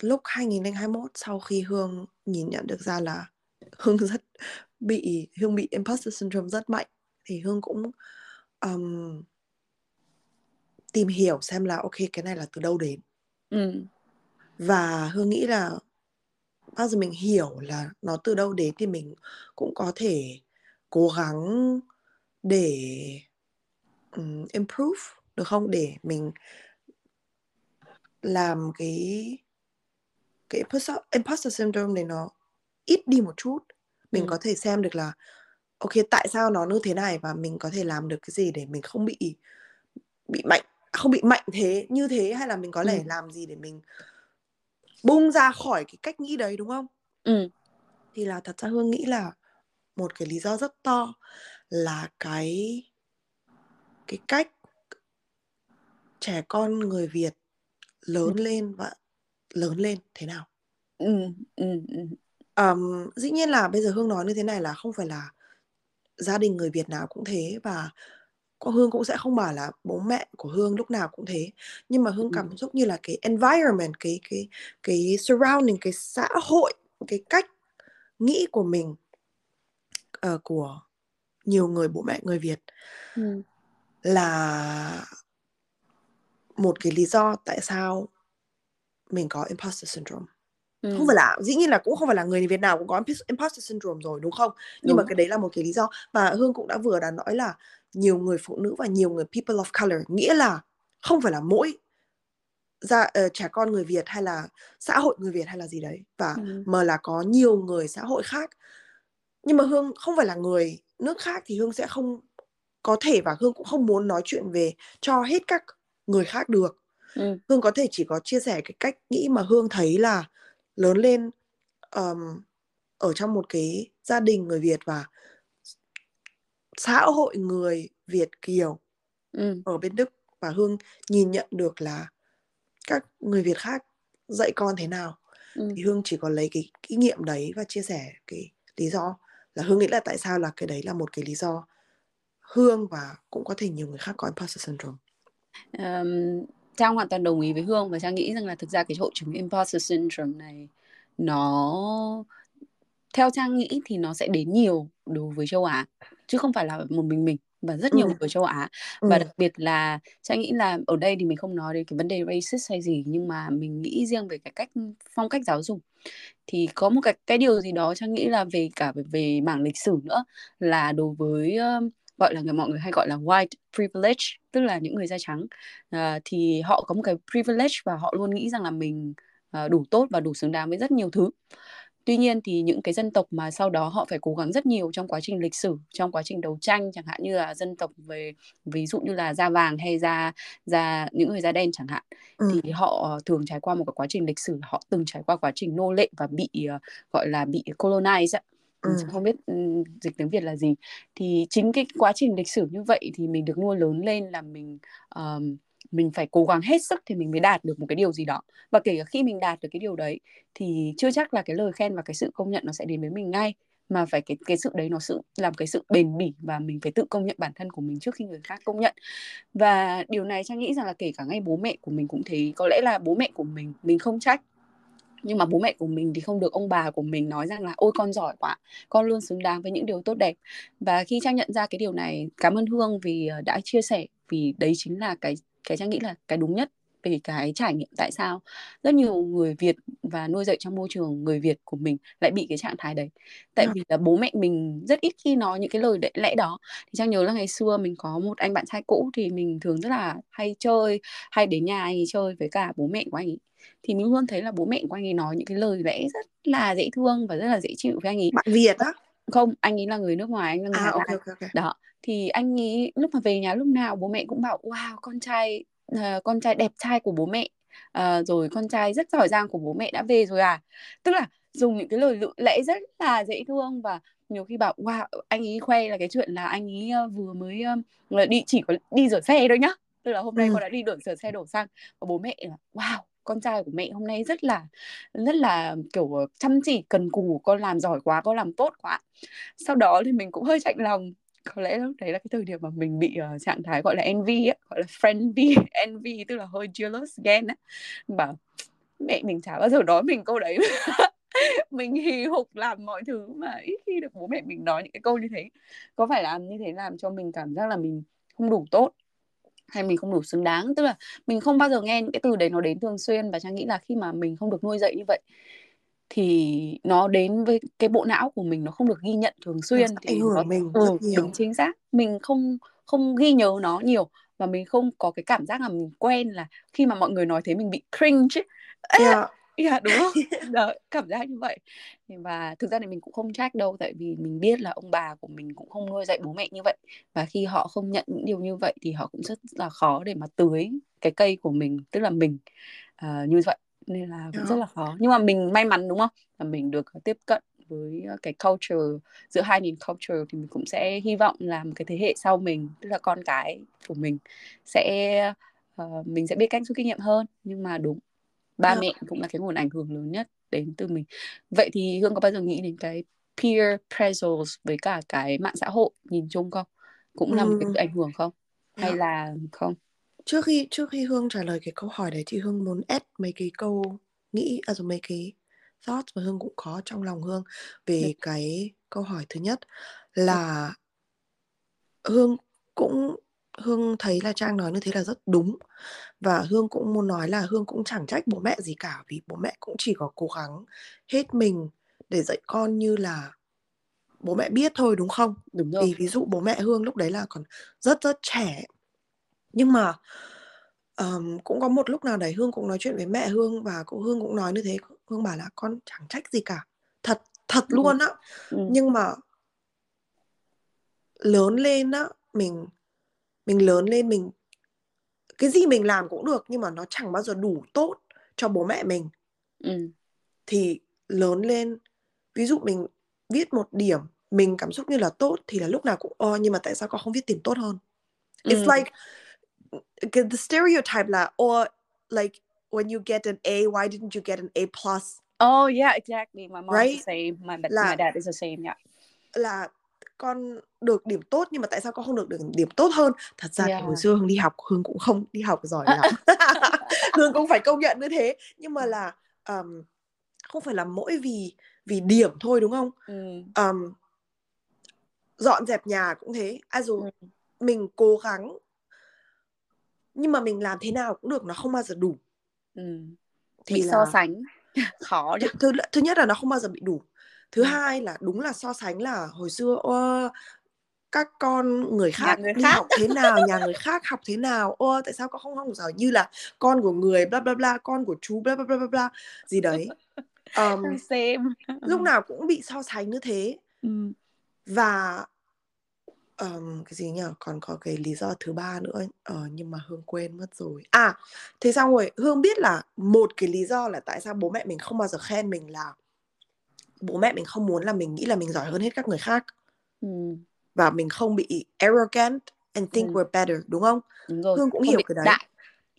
lúc 2021 sau khi Hương nhìn nhận được ra là Hương rất bị Hương bị imposter syndrome rất mạnh thì Hương cũng um, tìm hiểu xem là ok cái này là từ đâu đến ừ. và Hương nghĩ là bao giờ mình hiểu là nó từ đâu đến thì mình cũng có thể cố gắng để um, improve được không để mình làm cái cái imposter syndrome này nó ít đi một chút mình ừ. có thể xem được là ok tại sao nó như thế này và mình có thể làm được cái gì để mình không bị bị mạnh không bị mạnh thế như thế hay là mình có thể ừ. làm gì để mình bung ra khỏi cái cách nghĩ đấy đúng không ừ. thì là thật ra hương nghĩ là một cái lý do rất to là cái cái cách trẻ con người Việt lớn ừ. lên và lớn lên thế nào ừ, ừ, ừ. Um, dĩ nhiên là bây giờ hương nói như thế này là không phải là gia đình người Việt nào cũng thế và Hương cũng sẽ không bảo là bố mẹ của Hương lúc nào cũng thế nhưng mà Hương cảm xúc như là cái environment cái cái cái surrounding cái xã hội cái cách nghĩ của mình uh, của nhiều người bố mẹ người Việt ừ. là một cái lý do tại sao mình có imposter syndrome ừ. không phải là dĩ nhiên là cũng không phải là người Việt nào cũng có imposter syndrome rồi đúng không nhưng đúng. mà cái đấy là một cái lý do và Hương cũng đã vừa đã nói là nhiều người phụ nữ và nhiều người people of color nghĩa là không phải là mỗi ra uh, trẻ con người Việt hay là xã hội người Việt hay là gì đấy và ừ. mà là có nhiều người xã hội khác nhưng mà Hương không phải là người nước khác thì Hương sẽ không có thể và Hương cũng không muốn nói chuyện về cho hết các người khác được ừ. Hương có thể chỉ có chia sẻ cái cách nghĩ mà Hương thấy là lớn lên um, ở trong một cái gia đình người Việt và xã hội người Việt kiều ừ. ở bên Đức và Hương nhìn nhận được là các người Việt khác dạy con thế nào ừ. thì Hương chỉ có lấy cái kinh nghiệm đấy và chia sẻ cái lý do là Hương nghĩ là tại sao là cái đấy là một cái lý do Hương và cũng có thể nhiều người khác có imposter syndrome. Um, Trang hoàn toàn đồng ý với Hương và Trang nghĩ rằng là thực ra cái hội chứng imposter syndrome này nó theo Trang nghĩ thì nó sẽ đến nhiều đối với châu Á chứ không phải là một mình mình và rất nhiều ừ. người châu Á và ừ. đặc biệt là Trang nghĩ là ở đây thì mình không nói đến cái vấn đề racist hay gì nhưng mà mình nghĩ riêng về cái cách phong cách giáo dục thì có một cái cái điều gì đó Trang nghĩ là về cả về, về mảng lịch sử nữa là đối với uh, gọi là người mọi người hay gọi là white privilege tức là những người da trắng. Uh, thì họ có một cái privilege và họ luôn nghĩ rằng là mình uh, đủ tốt và đủ xứng đáng với rất nhiều thứ. Tuy nhiên thì những cái dân tộc mà sau đó họ phải cố gắng rất nhiều trong quá trình lịch sử trong quá trình đấu tranh chẳng hạn như là dân tộc về ví dụ như là da vàng hay da da những người da đen chẳng hạn ừ. thì họ thường trải qua một cái quá trình lịch sử họ từng trải qua quá trình nô lệ và bị uh, gọi là bị colonize ừ. không biết dịch tiếng việt là gì. Thì chính cái quá trình lịch sử như vậy thì mình được nuôi lớn lên là mình um, mình phải cố gắng hết sức thì mình mới đạt được một cái điều gì đó. Và kể cả khi mình đạt được cái điều đấy thì chưa chắc là cái lời khen và cái sự công nhận nó sẽ đến với mình ngay mà phải cái cái sự đấy nó sự làm cái sự bền bỉ và mình phải tự công nhận bản thân của mình trước khi người khác công nhận. Và điều này trang nghĩ rằng là kể cả ngay bố mẹ của mình cũng thế. Có lẽ là bố mẹ của mình mình không trách nhưng mà bố mẹ của mình thì không được, ông bà của mình nói rằng là, ôi, con giỏi quá, con luôn xứng đáng với những điều tốt đẹp. Và khi trang nhận ra cái điều này, cảm ơn hương vì ờ, đã chia sẻ, vì đấy chính là cái cái trang nghĩ là cái đúng nhất về cái trải nghiệm tại sao rất nhiều người Việt và nuôi dạy trong môi trường người Việt của mình lại bị cái trạng thái đấy. Tại à. vì là bố mẹ mình rất ít khi nói những cái lời lẽ đó. Thì trang nhớ là ngày xưa mình có một anh bạn trai cũ thì mình thường rất là hay chơi hay đến nhà anh ấy chơi với cả bố mẹ của anh ấy. Thì mình luôn thấy là bố mẹ của anh ấy nói những cái lời lẽ rất là dễ thương và rất là dễ chịu với anh ấy. Bạn Việt á? Không anh ấy là người nước ngoài anh là người à, okay, okay, okay. đó thì anh ấy lúc mà về nhà lúc nào bố mẹ cũng bảo wow con trai uh, con trai đẹp trai của bố mẹ. Uh, rồi con trai rất giỏi giang của bố mẹ đã về rồi à. Tức là dùng những cái lời lẽ rất là dễ thương và nhiều khi bảo wow anh ấy khoe là cái chuyện là anh ấy vừa mới uh, đi chỉ có đi rửa xe thôi nhá. Tức là hôm nay ừ. con đã đi đổ rửa xe đổ xăng. Và bố mẹ là wow con trai của mẹ hôm nay rất là rất là kiểu chăm chỉ cần cù con làm giỏi quá con làm tốt quá. Sau đó thì mình cũng hơi chạnh lòng có lẽ lúc đấy là cái thời điểm mà mình bị uh, trạng thái gọi là envy ấy, gọi là friendly envy tức là hơi jealous ghen á. Bảo mẹ mình chả bao giờ nói mình câu đấy. Mình hì hục làm mọi thứ mà ít khi được bố mẹ mình nói những cái câu như thế. Có phải làm như thế làm cho mình cảm giác là mình không đủ tốt hay mình không đủ xứng đáng? Tức là mình không bao giờ nghe những cái từ đấy nó đến thường xuyên và trang nghĩ là khi mà mình không được nuôi dạy như vậy thì nó đến với cái bộ não của mình nó không được ghi nhận thường xuyên thì nó, mình ừ, rất nhiều. đúng chính xác mình không không ghi nhớ nó nhiều và mình không có cái cảm giác là mình quen là khi mà mọi người nói thế mình bị cringe ấy. Yeah. yeah, đúng không đó, cảm giác như vậy và thực ra thì mình cũng không trách đâu tại vì mình biết là ông bà của mình cũng không nuôi dạy bố mẹ như vậy và khi họ không nhận những điều như vậy thì họ cũng rất là khó để mà tưới cái cây của mình tức là mình uh, như vậy nên là cũng rất là khó. Nhưng mà mình may mắn đúng không? Là mình được tiếp cận với cái culture giữa hai nền culture thì mình cũng sẽ hy vọng là một cái thế hệ sau mình tức là con cái của mình sẽ uh, mình sẽ biết cách rút kinh nghiệm hơn. Nhưng mà đúng ba mẹ cũng là cái nguồn ảnh hưởng lớn nhất đến từ mình. Vậy thì hương có bao giờ nghĩ đến cái peer pressure với cả cái mạng xã hội nhìn chung không? Cũng là một cái ảnh hưởng không? Hay là không trước khi trước khi hương trả lời cái câu hỏi đấy thì hương muốn add mấy cái câu nghĩ à rồi mấy cái thoughts mà hương cũng có trong lòng hương về ừ. cái câu hỏi thứ nhất là hương cũng hương thấy là trang nói như thế là rất đúng và hương cũng muốn nói là hương cũng chẳng trách bố mẹ gì cả vì bố mẹ cũng chỉ có cố gắng hết mình để dạy con như là bố mẹ biết thôi đúng không đúng rồi. vì ví dụ bố mẹ hương lúc đấy là còn rất rất trẻ nhưng mà um, cũng có một lúc nào đấy hương cũng nói chuyện với mẹ hương và cũng hương cũng nói như thế hương bảo là con chẳng trách gì cả thật thật ừ. luôn á ừ. nhưng mà lớn lên á mình mình lớn lên mình cái gì mình làm cũng được nhưng mà nó chẳng bao giờ đủ tốt cho bố mẹ mình ừ. thì lớn lên ví dụ mình viết một điểm mình cảm xúc như là tốt thì là lúc nào cũng ơ nhưng mà tại sao con không viết điểm tốt hơn it's ừ. like the stereotype là or like when you get an A why didn't you get an A plus? Oh yeah exactly. My mom's right? the same. My, là, my dad is the same yeah. là con được điểm tốt nhưng mà tại sao con không được được điểm tốt hơn? Thật ra yeah. thì hồi xưa hương đi học hương cũng không đi học giỏi lắm. Hương cũng phải công nhận như thế. Nhưng mà là um, không phải là mỗi vì vì điểm thôi đúng không? Ừ. um, dọn dẹp nhà cũng thế. Ai dù ừ. mình cố gắng nhưng mà mình làm thế nào cũng được nó không bao giờ đủ ừ. thì bị là... so sánh khó thứ, thứ, thứ nhất là nó không bao giờ bị đủ thứ ừ. hai là đúng là so sánh là hồi xưa ô, các con người khác người đi khác. học thế nào nhà người khác học thế nào ô tại sao con không học giỏi như là con của người bla bla bla con của chú bla bla bla bla gì đấy um, Same. lúc nào cũng bị so sánh như thế ừ. và um, cái gì nhỉ còn có cái lý do thứ ba nữa ờ, nhưng mà hương quên mất rồi à thế xong rồi hương biết là một cái lý do là tại sao bố mẹ mình không bao giờ khen mình là bố mẹ mình không muốn là mình nghĩ là mình giỏi hơn hết các người khác ừ. và mình không bị arrogant and think ừ. we're better đúng không đúng rồi. hương cũng không hiểu cái đấy đại.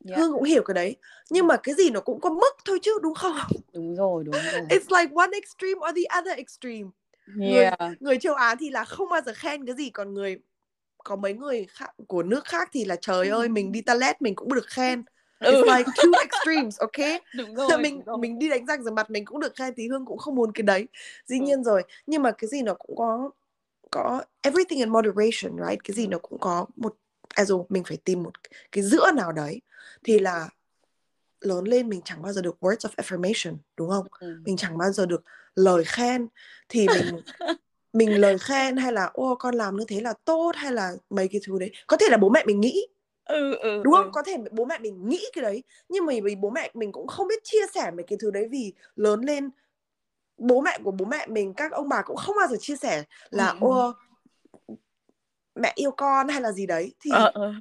Yeah. hương cũng hiểu cái đấy nhưng mà cái gì nó cũng có mức thôi chứ đúng không đúng rồi đúng rồi it's like one extreme or the other extreme yeah. người, người châu Á thì là không bao giờ khen cái gì còn người có mấy người khác, của nước khác thì là trời ơi mình đi toilet mình cũng được khen It's ừ. like two extremes, ok? Đúng rồi. mình đúng rồi. mình đi đánh răng rửa mặt mình cũng được khen thì Hương cũng không muốn cái đấy. Dĩ ừ. nhiên rồi, nhưng mà cái gì nó cũng có có everything in moderation, right? Cái gì nó cũng có một also mình phải tìm một cái giữa nào đấy thì là lớn lên mình chẳng bao giờ được words of affirmation đúng không ừ. mình chẳng bao giờ được lời khen thì mình mình lời khen hay là ô con làm như thế là tốt hay là mấy cái thứ đấy có thể là bố mẹ mình nghĩ ừ, ừ, đúng không ừ. có thể bố mẹ mình nghĩ cái đấy nhưng mà vì bố mẹ mình cũng không biết chia sẻ mấy cái thứ đấy vì lớn lên bố mẹ của bố mẹ mình các ông bà cũng không bao giờ chia sẻ là ừ. ô mẹ yêu con hay là gì đấy thì ờ, ờ.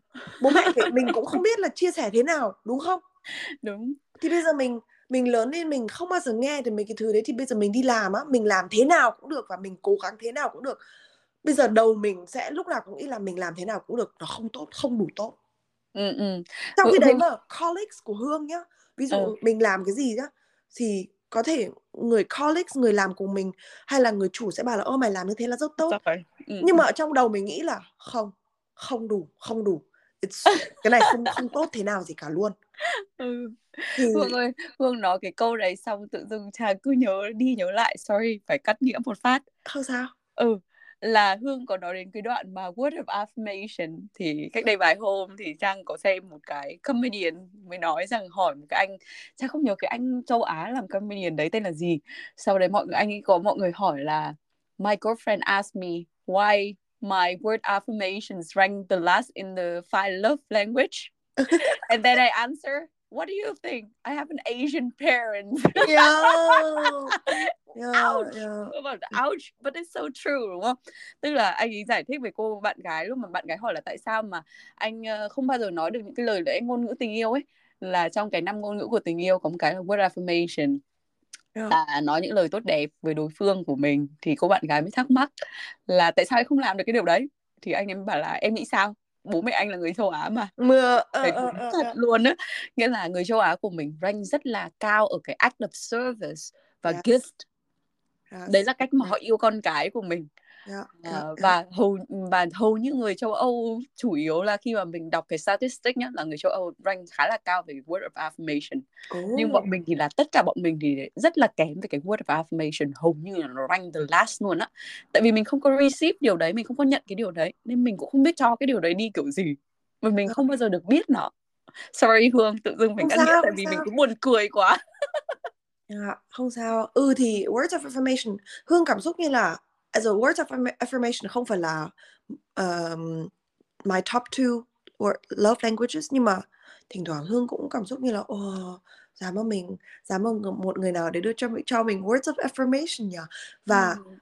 bố mẹ mình cũng không biết là chia sẻ thế nào đúng không đúng thì bây giờ mình mình lớn lên mình không bao giờ nghe được mấy cái thứ đấy thì bây giờ mình đi làm á mình làm thế nào cũng được và mình cố gắng thế nào cũng được bây giờ đầu mình sẽ lúc nào cũng nghĩ là mình làm thế nào cũng được nó không tốt không đủ tốt ừ, ừ. trong khi đấy mà colleagues của hương nhá ví dụ ừ. mình làm cái gì nhá thì có thể người colleagues người làm cùng mình hay là người chủ sẽ bảo là ơ mày làm như thế là rất tốt ừ. nhưng mà ở trong đầu mình nghĩ là không không đủ không đủ It's, cái này không không tốt thế nào gì cả luôn. Ừ. thì... Hương ơi Hương nói cái câu đấy xong tự dưng chàng cứ nhớ đi nhớ lại sorry phải cắt nghĩa một phát. Không sao? Ừ là Hương có nói đến cái đoạn mà word of affirmation. Thì cách đây vài hôm thì Trang có xem một cái comedian mới nói rằng hỏi một cái anh Trang không nhớ cái anh châu Á làm comedian đấy tên là gì? Sau đấy mọi người anh ấy có mọi người hỏi là my girlfriend asked me why my word affirmations rank the last in the five love language. And then I answer what do you think? I have an Asian parent. Yeah yeah ouch. bảo ouch but it's so true đúng không? Tức là anh ấy giải thích về cô bạn gái lúc mà bạn gái hỏi là tại sao mà anh ờ, không bao giờ nói được những cái lời lẽ ngôn ngữ tình yêu ấy? Là trong cái năm ngôn ngữ của tình yêu có một cái là word affirmation yeah là nói những lời tốt đẹp về đối phương của mình thì cô bạn gái mới thắc mắc là tại sao anh không làm được cái điều đấy? Thì anh ấy bảo là em nghĩ sao? Bố mẹ anh là người châu Á mà. Mưa ờ, ờ, ờ, thật ờ. luôn á. Nghĩa là người châu Á của mình rank rất là cao ở cái act of service và Yes. gift. Yes. đấy là cách mà họ yêu con cái của mình yeah, Ờ, yeah, yeah. và hầu và hầu như người châu Âu chủ yếu là khi mà mình đọc cái statistic nhá là người châu Âu rank khá là cao về word of affirmation nhưng Ồ. bọn mình thì là tất cả bọn mình thì rất là kém về cái word of affirmation hầu như là nó rank the last luôn á tại vì mình không có receive điều đấy mình không có nhận cái điều đấy nên mình cũng không biết cho cái điều đấy đi kiểu gì và mình không bao giờ được biết nó sorry Hương tự dưng mình cắt nghĩa tại vì sao. mình cũng buồn cười quá Dạ, không sao. Ừ thì words of affirmation, Hương cảm xúc như là as a words of affirma- affirmation không phải là um, my top two word, love languages nhưng mà thỉnh thoảng Hương cũng cảm xúc như là oh, dám mà mình dám mà một người nào để đưa cho mình cho mình words of affirmation nhỉ và Ừ.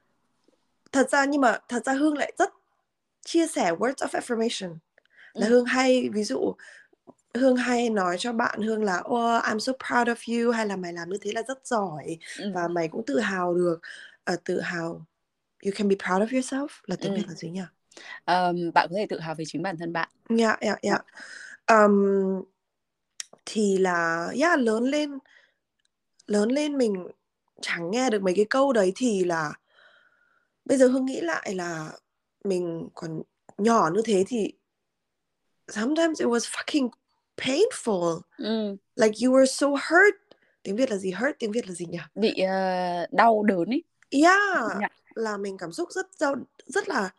thật ra nhưng mà thật ra Hương lại rất chia sẻ words of affirmation là Ừ. Hương hay ví dụ Hương hay nói cho bạn Hương là oh, I'm so proud of you hay là mày làm như thế là rất giỏi Ừ. và mày cũng tự hào được Ờ, tự hào you can be proud of yourself là tiếng Ừ. Việt là gì nhỉ? Ờm, bạn có thể tự hào về chính bản thân bạn Dạ dạ dạ. Um, thì là yeah, lớn lên lớn lên mình chẳng nghe được mấy cái câu đấy thì là bây giờ Hương nghĩ lại là mình còn nhỏ như thế thì sometimes it was fucking painful ừ. like you were so hurt tiếng Việt là gì hurt tiếng Việt là gì nhỉ bị ờ, đau đớn ấy yeah Dạ. Là mình cảm xúc rất đau rất là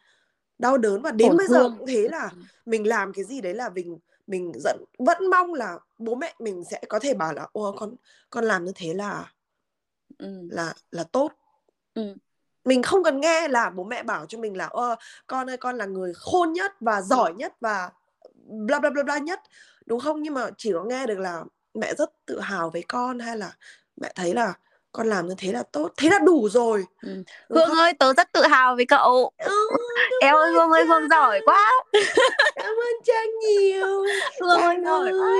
đau đớn và đến Tổn bây giờ thương. cũng thế là mình làm cái gì đấy là mình mình dẫn vẫn mong là bố mẹ mình sẽ có thể bảo là ô con con làm như thế là ừ. là là tốt Ừ. mình không cần nghe là bố mẹ bảo cho mình là ơ con ơi con là người khôn nhất và giỏi nhất và bla bla bla bla nhất đúng không nhưng mà chỉ có nghe được là mẹ rất tự hào với con hay là mẹ thấy là con làm như thế là tốt. Thế là đủ rồi. Ừ. đúng Hương không? ơi tớ rất tự hào với cậu. Ừ, Eo ơi Hương ơi Hương giỏi quá. Cảm ơn Trang nhiều. Hương ơi giỏi quá.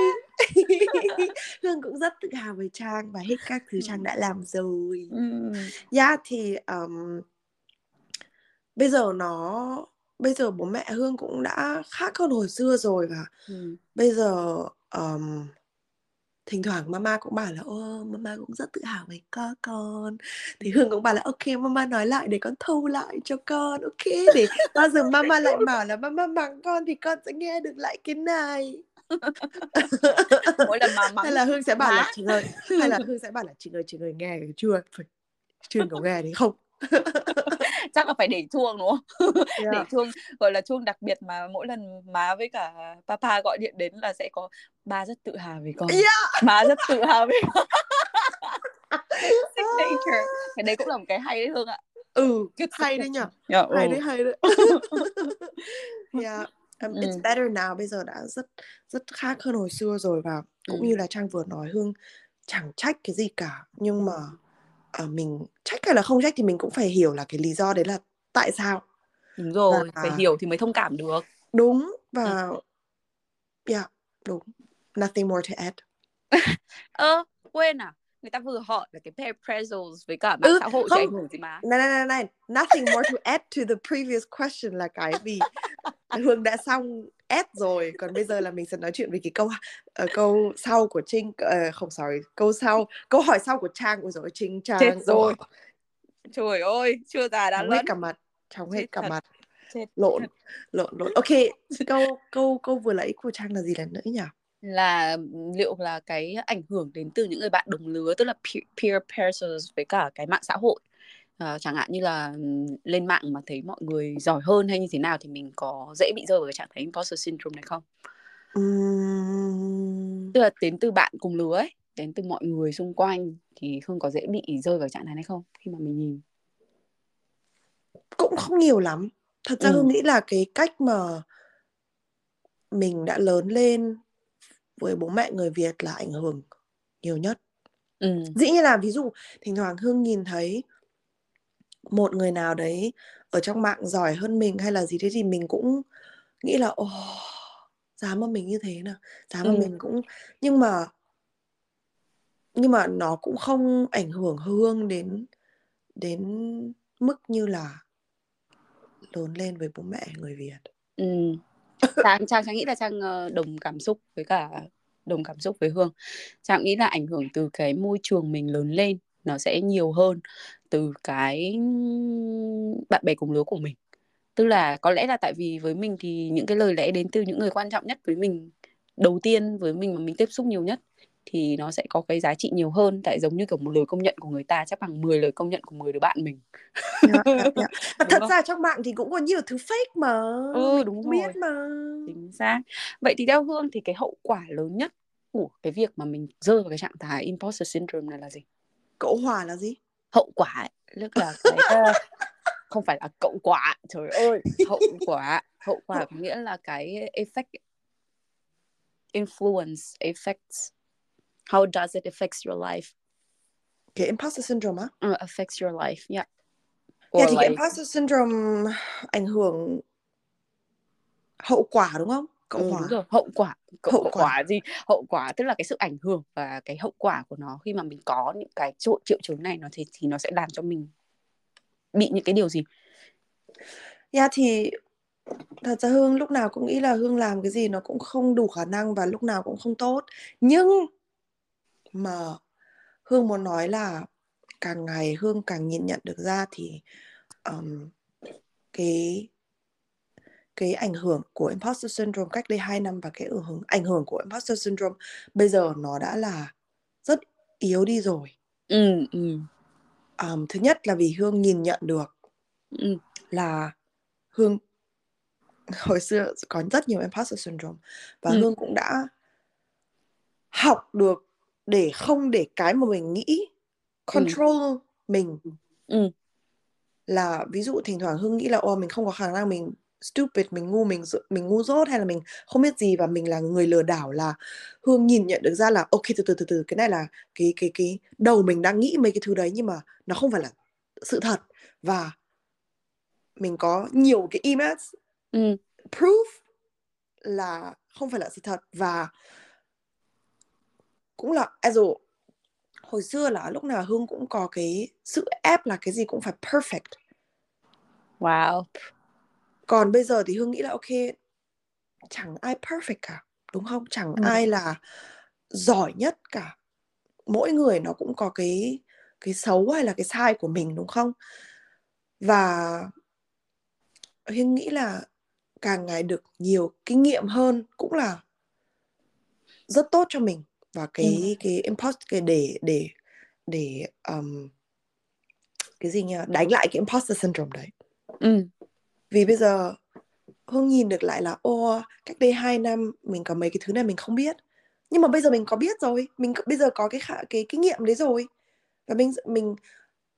Hương cũng rất tự hào với Trang và hết các thứ Trang đã làm rồi. Ừ. Yeah thì um, bây giờ nó bây giờ bố mẹ Hương cũng đã khác hơn hồi xưa rồi và Ừ. bây giờ um, thỉnh thoảng mama cũng bảo là ô mama cũng rất tự hào với con con. Thì Hương cũng bảo là ok mama nói lại để con thu lại cho con. Ok để bao giờ mama lại bảo là mama mắng con thì con sẽ nghe được lại cái này. Mỗi lần mà mắng hay là Hương sẽ bảo là chị ơi hay là Hương sẽ bảo là chị ơi chị ơi nghe chưa? Phải chưa có nghe đấy không chắc là phải để chuông đúng không để yeah. chuông gọi là chuông đặc biệt mà mỗi lần má với cả papa gọi điện đến là sẽ có ba rất tự hào về con Yeah. má rất tự hào về con signature cái đấy cũng là một cái hay đấy hương ạ ừ Good hay đấy nhỉ signature. Dạ, hay ừ. đấy hay đấy yeah um, it's Ừ. better now bây giờ đã rất rất khác hơn hồi xưa rồi và cũng Ừ. như là trang vừa nói hương chẳng trách cái gì cả nhưng mà à, mình trách hay là không trách thì mình cũng phải hiểu là cái lý do đấy là tại sao. Đúng rồi Và- phải hiểu thì mới thông cảm được. Đúng và yeah đúng. Nothing more to add. Ơ quên à người ta vừa hỏi là cái pair pretzels với cả mạng Ừ, xã hội không. ảnh hưởng gì má này này này này nothing more to add to the previous question là cái vì Hương đã xong add rồi. Còn bây giờ là mình sẽ nói chuyện về cái câu ờ, câu sau của Trinh ờ, không sorry câu sau câu hỏi sau của Trang. Ôi rồi Trinh Trang Chết rồi. trời ơi chưa già đã Chóng hết lẫn. cả mặt chóng hết cả thật. mặt. Chết lộn lộn lộn. Ok câu câu câu vừa nãy của Trang là gì lần nữa nhỉ là liệu là cái ảnh hưởng đến từ những người bạn đồng lứa tức là peer, peer pressures với cả cái mạng xã hội? Ờ, chẳng hạn như là lên mạng mà thấy mọi người giỏi hơn hay như thế nào thì mình có dễ bị rơi vào cái trạng thái imposter syndrome này không? Ừm, tức là đến từ bạn cùng lứa ấy đến từ mọi người xung quanh thì không có dễ bị rơi vào trạng thái này không khi mà mình nhìn? Cũng không nhiều lắm. Thật ra Ừ. Hương nghĩ là cái cách mà mình đã lớn lên với bố mẹ người Việt là ảnh hưởng nhiều nhất ừ. dĩ nhiên là ví dụ thỉnh thoảng hương nhìn thấy một người nào đấy ở trong mạng giỏi hơn mình hay là gì thế thì mình cũng nghĩ là ồ dám mà mình như thế nào dám mà Ừ. mình cũng nhưng mà nhưng mà nó cũng không ảnh hưởng hương đến đến mức như là lớn lên với bố mẹ người Việt Ừ. Trang, Trang Trang nghĩ là Trang ờ, đồng cảm xúc với cả đồng cảm xúc với Hương. Trang nghĩ là ảnh hưởng từ cái môi trường mình lớn lên nó sẽ nhiều hơn từ cái bạn bè cùng lứa của mình. Tức là có lẽ là tại vì với mình thì những cái lời lẽ đến từ những người quan trọng nhất với mình đầu tiên với mình mà mình tiếp xúc nhiều nhất thì nó sẽ có cái giá trị nhiều hơn. Tại giống như kiểu một lời công nhận của người ta chắc bằng 10 lời công nhận của 10 đứa bạn mình. Dạ, dạ, dạ. Mà Đúng thật không? ra trong mạng thì cũng có nhiều thứ fake mà Ừ, mình đúng biết mà. Chính xác. Vậy thì theo hương thì cái hậu quả lớn nhất của cái việc mà mình rơi vào cái trạng thái imposter syndrome này là gì? Cậu Hòa là gì? Hậu quả ấy, tức là cái ờ, không phải là cậu quả trời ơi hậu quả. Hậu quả có nghĩa là cái effect influence affects how does it affects your life? Cái imposter syndrome á? Uh, affects your life yeah. Yeah, or thì cái like imposter syndrome ảnh hưởng hậu quả đúng không? Cậu ừ, Hòa. đúng rồi hậu quả. Cậu, Hậu hậu quả. quả gì? Hậu quả tức là cái sự ảnh hưởng và cái hậu quả của nó khi mà mình có những cái triệu, triệu chứng này nó thì thì nó sẽ làm cho mình bị những cái điều gì? Yeah thì thật ra Hương lúc nào cũng nghĩ là Hương làm cái gì nó cũng không đủ khả năng và lúc nào cũng không tốt. Nhưng mà Hương muốn nói là càng ngày Hương càng nhìn nhận được ra thì um, cái cái ảnh hưởng của imposter syndrome cách đây 2 năm và cái ảnh hưởng ảnh hưởng của imposter syndrome bây giờ nó đã là rất yếu đi rồi. ừ ừ Um, thứ nhất là vì Hương nhìn nhận được ừ là Hương hồi xưa có rất nhiều imposter syndrome và Ừ. Hương cũng đã học được để không để cái mà mình nghĩ control mình. Ừ. Là ví dụ thỉnh thoảng Hương nghĩ là ô mình không có khả năng mình stupid mình ngu mình mình ngu dốt hay là mình không biết gì và mình là người lừa đảo. Là Hương nhìn nhận được ra là ok từ từ từ từ cái này là cái cái cái đầu mình đang nghĩ mấy cái thứ đấy nhưng mà nó không phải là sự thật. Và mình có nhiều cái emails ừ. proof là không phải là sự thật. Và cũng là as a, hồi xưa là lúc nào Hương cũng có cái sự ép là cái gì cũng phải perfect. Wow. Còn bây giờ thì Hương nghĩ là ok chẳng ai perfect cả đúng không? Chẳng Ừ. ai là giỏi nhất cả. Mỗi người nó cũng có cái cái xấu hay là cái sai của mình đúng không? Và Hương nghĩ là càng ngày được nhiều kinh nghiệm hơn cũng là rất tốt cho mình và cái cái impost cái để để để um, cái gì nhỉ? Đánh lại cái imposter syndrome đấy. Ừ. Vì bây giờ Hương nhìn được lại là ô cách đây 2 năm mình có mấy cái thứ này mình không biết. Nhưng mà bây giờ mình có biết rồi. Mình bây giờ có cái khả, cái kinh nghiệm đấy rồi. Và mình mình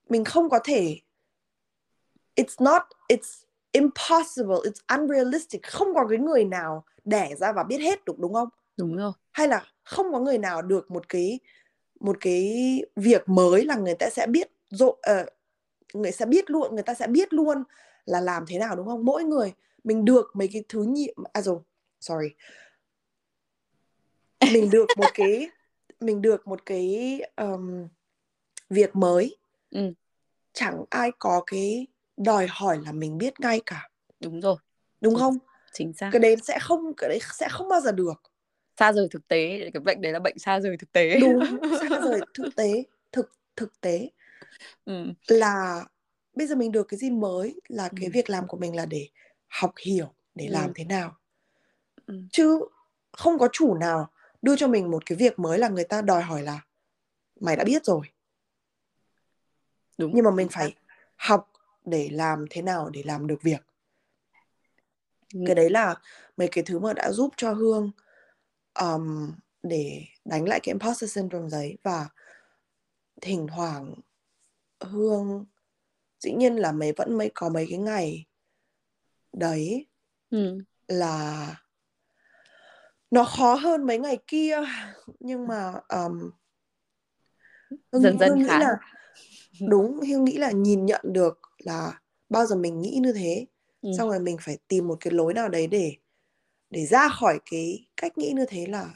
mình không có thể it's not it's impossible it's unrealistic. Không có cái người nào đẻ ra và biết hết được đúng không đúng rồi. Hay là không có người nào được một cái một cái việc mới là người ta sẽ biết rộ ờ, người sẽ biết luôn người ta sẽ biết luôn là làm thế nào đúng không? Mỗi người mình được mấy cái thứ nhiệm à rồi sorry. Mình được một cái mình được một cái um, việc mới. Ừ. Chẳng ai có cái đòi hỏi là mình biết ngay cả. Đúng rồi. Đúng Chính- không? chính xác. Cái đấy sẽ không cái đấy sẽ không bao giờ được xa rời thực tế cái bệnh đấy là bệnh xa rời thực tế đúng xa rời thực tế thực thực tế ừ là bây giờ mình được cái gì mới là cái Ừ. việc làm của mình là để học hiểu để Ừ. làm thế nào Ừ. chứ không có chủ nào đưa cho mình một cái việc mới là người ta đòi hỏi là mày đã biết rồi đúng nhưng mà mình phải học để làm thế nào để làm được việc Ừ. cái đấy là mấy cái thứ mà đã giúp cho hương um, để đánh lại cái imposter syndrome đấy và thỉnh thoảng hương dĩ nhiên là mấy vẫn mới có mấy cái ngày đấy ừ. là nó khó hơn mấy ngày kia. Nhưng mà um, hương, dần dần hương nghĩ là đúng hương nghĩ là nhìn nhận được là bao giờ mình nghĩ như thế. Ừ. xong rồi mình phải tìm một cái lối nào đấy để để ra khỏi cái cách nghĩ như thế là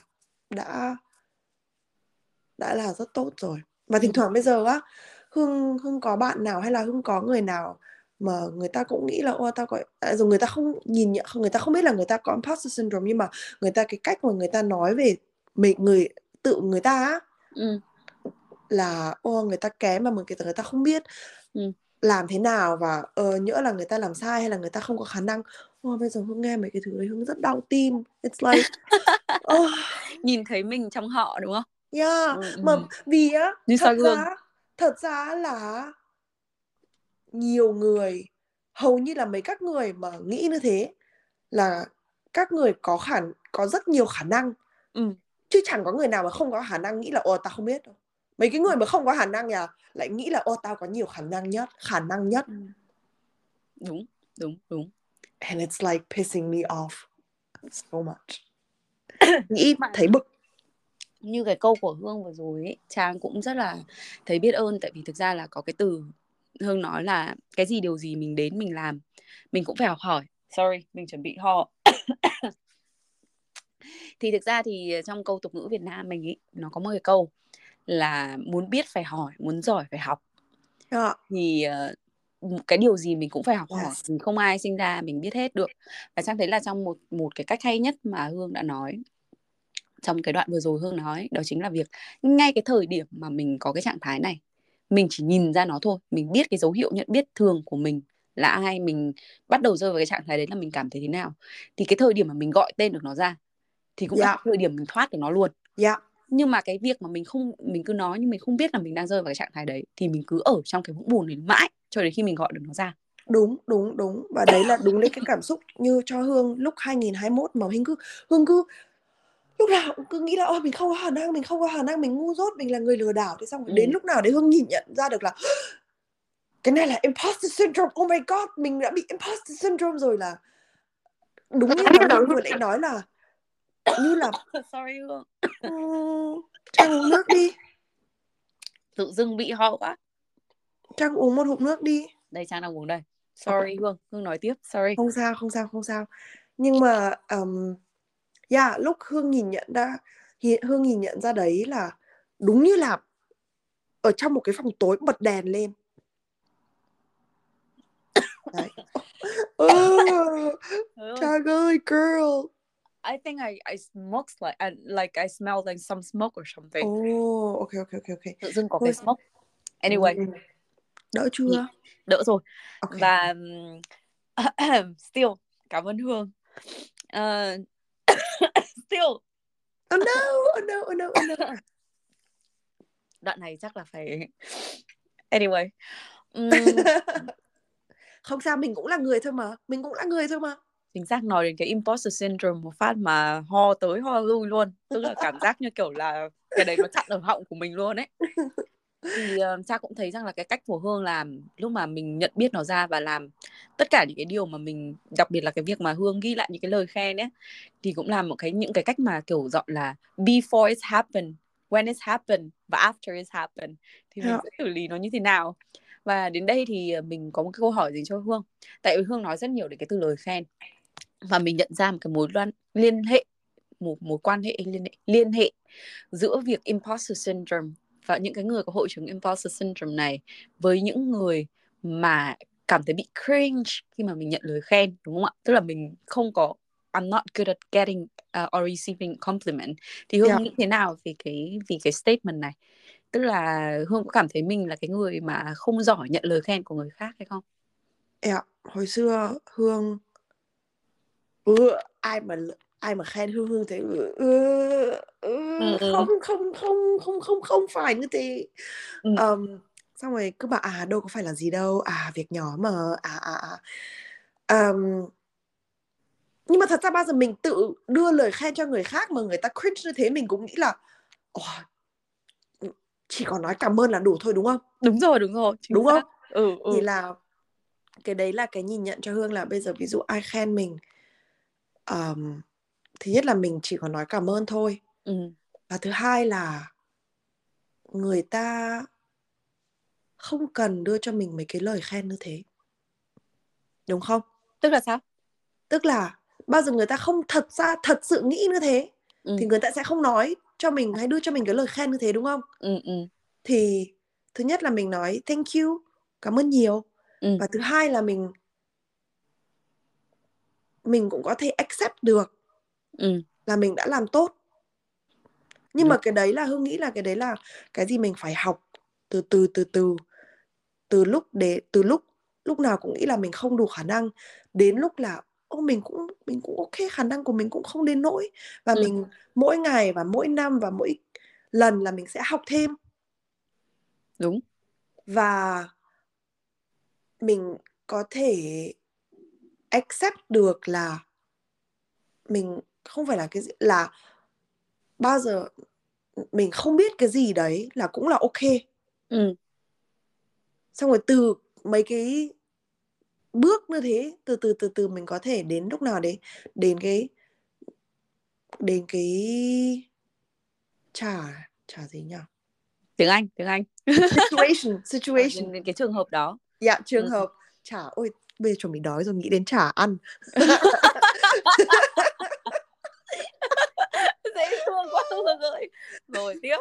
đã đã là rất tốt rồi và thỉnh Ừ. thoảng bây giờ á hương hương có bạn nào hay là hương có người nào mà người ta cũng nghĩ là ô tao có à, rồi người ta không nhìn nhận người ta không biết là người ta có imposter syndrome nhưng mà người ta cái cách mà người ta nói về mình người tự người ta á ừ. là ô người ta kém mà người ta người ta không biết Ừ. làm thế nào và ờ, nhỡ là người ta làm sai hay là người ta không có khả năng ô bây giờ hương nghe mấy cái thứ đấy hương rất đau tim. It's like oh, nhìn thấy mình trong họ đúng không? Yeah Ừ, ừ. mà vì á Như thật soi gương. ra thật ra là nhiều người hầu như là mấy các người mà nghĩ như thế là các người có khả có rất nhiều khả năng. Ừ. chứ chẳng có người nào mà không có khả năng nghĩ là ồ tao không biết đâu. Mấy cái người mà không có khả năng nhà lại nghĩ là ô tao có nhiều khả năng nhất khả năng nhất. Đúng đúng đúng and it's like pissing me off so much. Nghĩ thấy bực. như cái câu của hương vừa rồi ấy, trang cũng rất là thấy biết ơn tại vì thực ra là có cái từ hương nói là cái gì điều gì mình đến mình làm mình cũng phải học hỏi. Sorry mình chuẩn bị ho. Thì thực ra thì trong câu tục ngữ Việt Nam mình ý, nó có một cái câu là muốn biết phải hỏi muốn giỏi phải học. Yeah. thì uh, cái điều gì mình cũng phải học Yes. hỏi mình không ai sinh ra mình biết hết được và trang thấy là trong một một cái cách hay nhất mà hương đã nói trong cái đoạn vừa rồi hương nói đó chính là việc ngay cái thời điểm mà mình có cái trạng thái này mình chỉ nhìn ra nó thôi mình biết cái dấu hiệu nhận biết thường của mình là ai mình bắt đầu rơi vào cái trạng thái đấy là mình cảm thấy thế nào thì cái thời điểm mà mình gọi tên được nó ra thì cũng là Dạ. cái thời điểm mình thoát được nó luôn yeah. nhưng mà cái việc mà mình không mình cứ nói nhưng mình không biết là mình đang rơi vào cái trạng thái đấy thì mình cứ ở trong cái vũng bùn đấy mãi cho đến khi mình gọi được nó ra. Đúng đúng đúng. Và đấy là đúng lấy cái cảm xúc như cho hương lúc 2021 mà hương cứ hương cứ lúc nào cũng cứ nghĩ là ôi mình không có khả năng mình không có khả năng mình ngu dốt mình là người lừa đảo. Thế xong Ừ. đến lúc nào đấy hương nhìn nhận ra được là cái này là imposter syndrome. Oh my god mình đã bị imposter syndrome rồi là. Đúng như là hương vừa nãy nói là như là sorry hương. Uống nước đi. Tự dưng bị ho quá trang uống một hụp nước đi. Đây trang đang uống đây. Sorry hương hương nói tiếp sorry. Không sao không sao không sao. Nhưng mà um, yeah, lúc hương nhìn nhận ra hương nhìn nhận ra đấy là đúng như là ở trong một cái phòng tối bật đèn lên. Đấy. Ừ, Trang ơi girl. I think I I smokes like I, like I smell like some smoke or something. oh ok ok ok ok. Tự dưng có cái smoke. Anyway, Ừ. đỡ chưa? đỡ rồi. ok. Và still cảm ơn Hương. Ờ, still. Oh no oh no oh no oh no. Đoạn này chắc là phải anyway. Um, không sao mình cũng là người thôi mà. Mình cũng là người thôi mà. Chính xác nói đến cái imposter syndrome một phát mà ho tới ho lui luôn. Tức là cảm giác như kiểu là cái đấy nó chặn ở họng của mình luôn ấy thì uh, cha cũng thấy rằng là cái cách của hương làm lúc mà mình nhận biết nó ra và làm tất cả những cái điều mà mình đặc biệt là cái việc mà hương ghi lại những cái lời khen ấy thì cũng là một cái những cái cách mà kiểu dọn là before it's happened when it's happened và after it's happened thì mình Dạ. sẽ xử lý nó như thế nào và đến đây thì ờ, mình có một cái câu hỏi dành cho hương tại vì hương nói rất nhiều đến cái từ lời khen và mình nhận ra một cái mối loan liên hệ một mối quan hệ liên hệ liên hệ giữa việc imposter syndrome và những cái người có hội chứng imposter syndrome này với những người mà cảm thấy bị cringe khi mà mình nhận lời khen đúng không ạ? Tức là mình không có I'm not good at getting uh, or receiving compliment. Thì hương Yeah. nghĩ thế nào về cái vì cái statement này? Tức là hương có cảm thấy mình là cái người mà không giỏi nhận lời khen của người khác hay không? Dạ, hồi xưa Hương ừ, ai mà ai mà khen Hương Hương thế ừ, ừ, ừ, Ừ. không không không không không không phải như thế. Ừ. Ờm, xong rồi cứ bảo à đâu có phải là gì đâu. À việc nhỏ mà. À à à. Ờm, nhưng mà thật ra bao giờ mình tự đưa lời khen cho người khác mà người ta cringe như thế mình cũng nghĩ là "Ồ, chỉ có nói cảm ơn là đủ thôi đúng không? Đúng rồi đúng rồi đúng xác. không? Ừ ừ. Thì là cái đấy là cái nhìn nhận cho hương là bây giờ ví dụ ai khen mình um, thứ nhất là mình chỉ có nói cảm ơn thôi. Ừ. Và thứ hai là người ta không cần đưa cho mình mấy cái lời khen như thế. Đúng không? Tức là sao? Tức là bao giờ người ta không thật ra thật sự nghĩ như thế ừ. thì người ta sẽ không nói cho mình hay đưa cho mình cái lời khen như thế đúng không? Ừ ừ. Thì thứ nhất là mình nói thank you cảm ơn nhiều. Ừ. Và thứ hai là mình mình cũng có thể accept được ừ. Là mình đã làm tốt. Nhưng mà Đúng. cái đấy là hương nghĩ là cái đấy là cái gì mình phải học từ từ từ từ. Từ lúc để từ lúc lúc nào cũng nghĩ là mình không đủ khả năng. Đến lúc là ô mình cũng mình cũng ok khả năng của mình cũng không đến nỗi. Và Ừ. mình mỗi ngày và mỗi năm và mỗi lần là mình sẽ học thêm. Đúng. Và mình có thể accept được là mình không phải là cái gì là bao giờ mình không biết cái gì đấy là cũng là ok. Ừ. Xong rồi từ mấy cái bước như thế từ từ từ từ mình có thể đến lúc nào đấy đến cái đến cái trả trả gì nhỉ? Tiếng anh tiếng anh. Situation situation. Đến, đến cái trường hợp đó. Dạ trường Ừ. hợp. Trả ôi bây giờ chuẩn bị đói rồi nghĩ đến trả ăn dễ thương quá ơi rồi tiếp.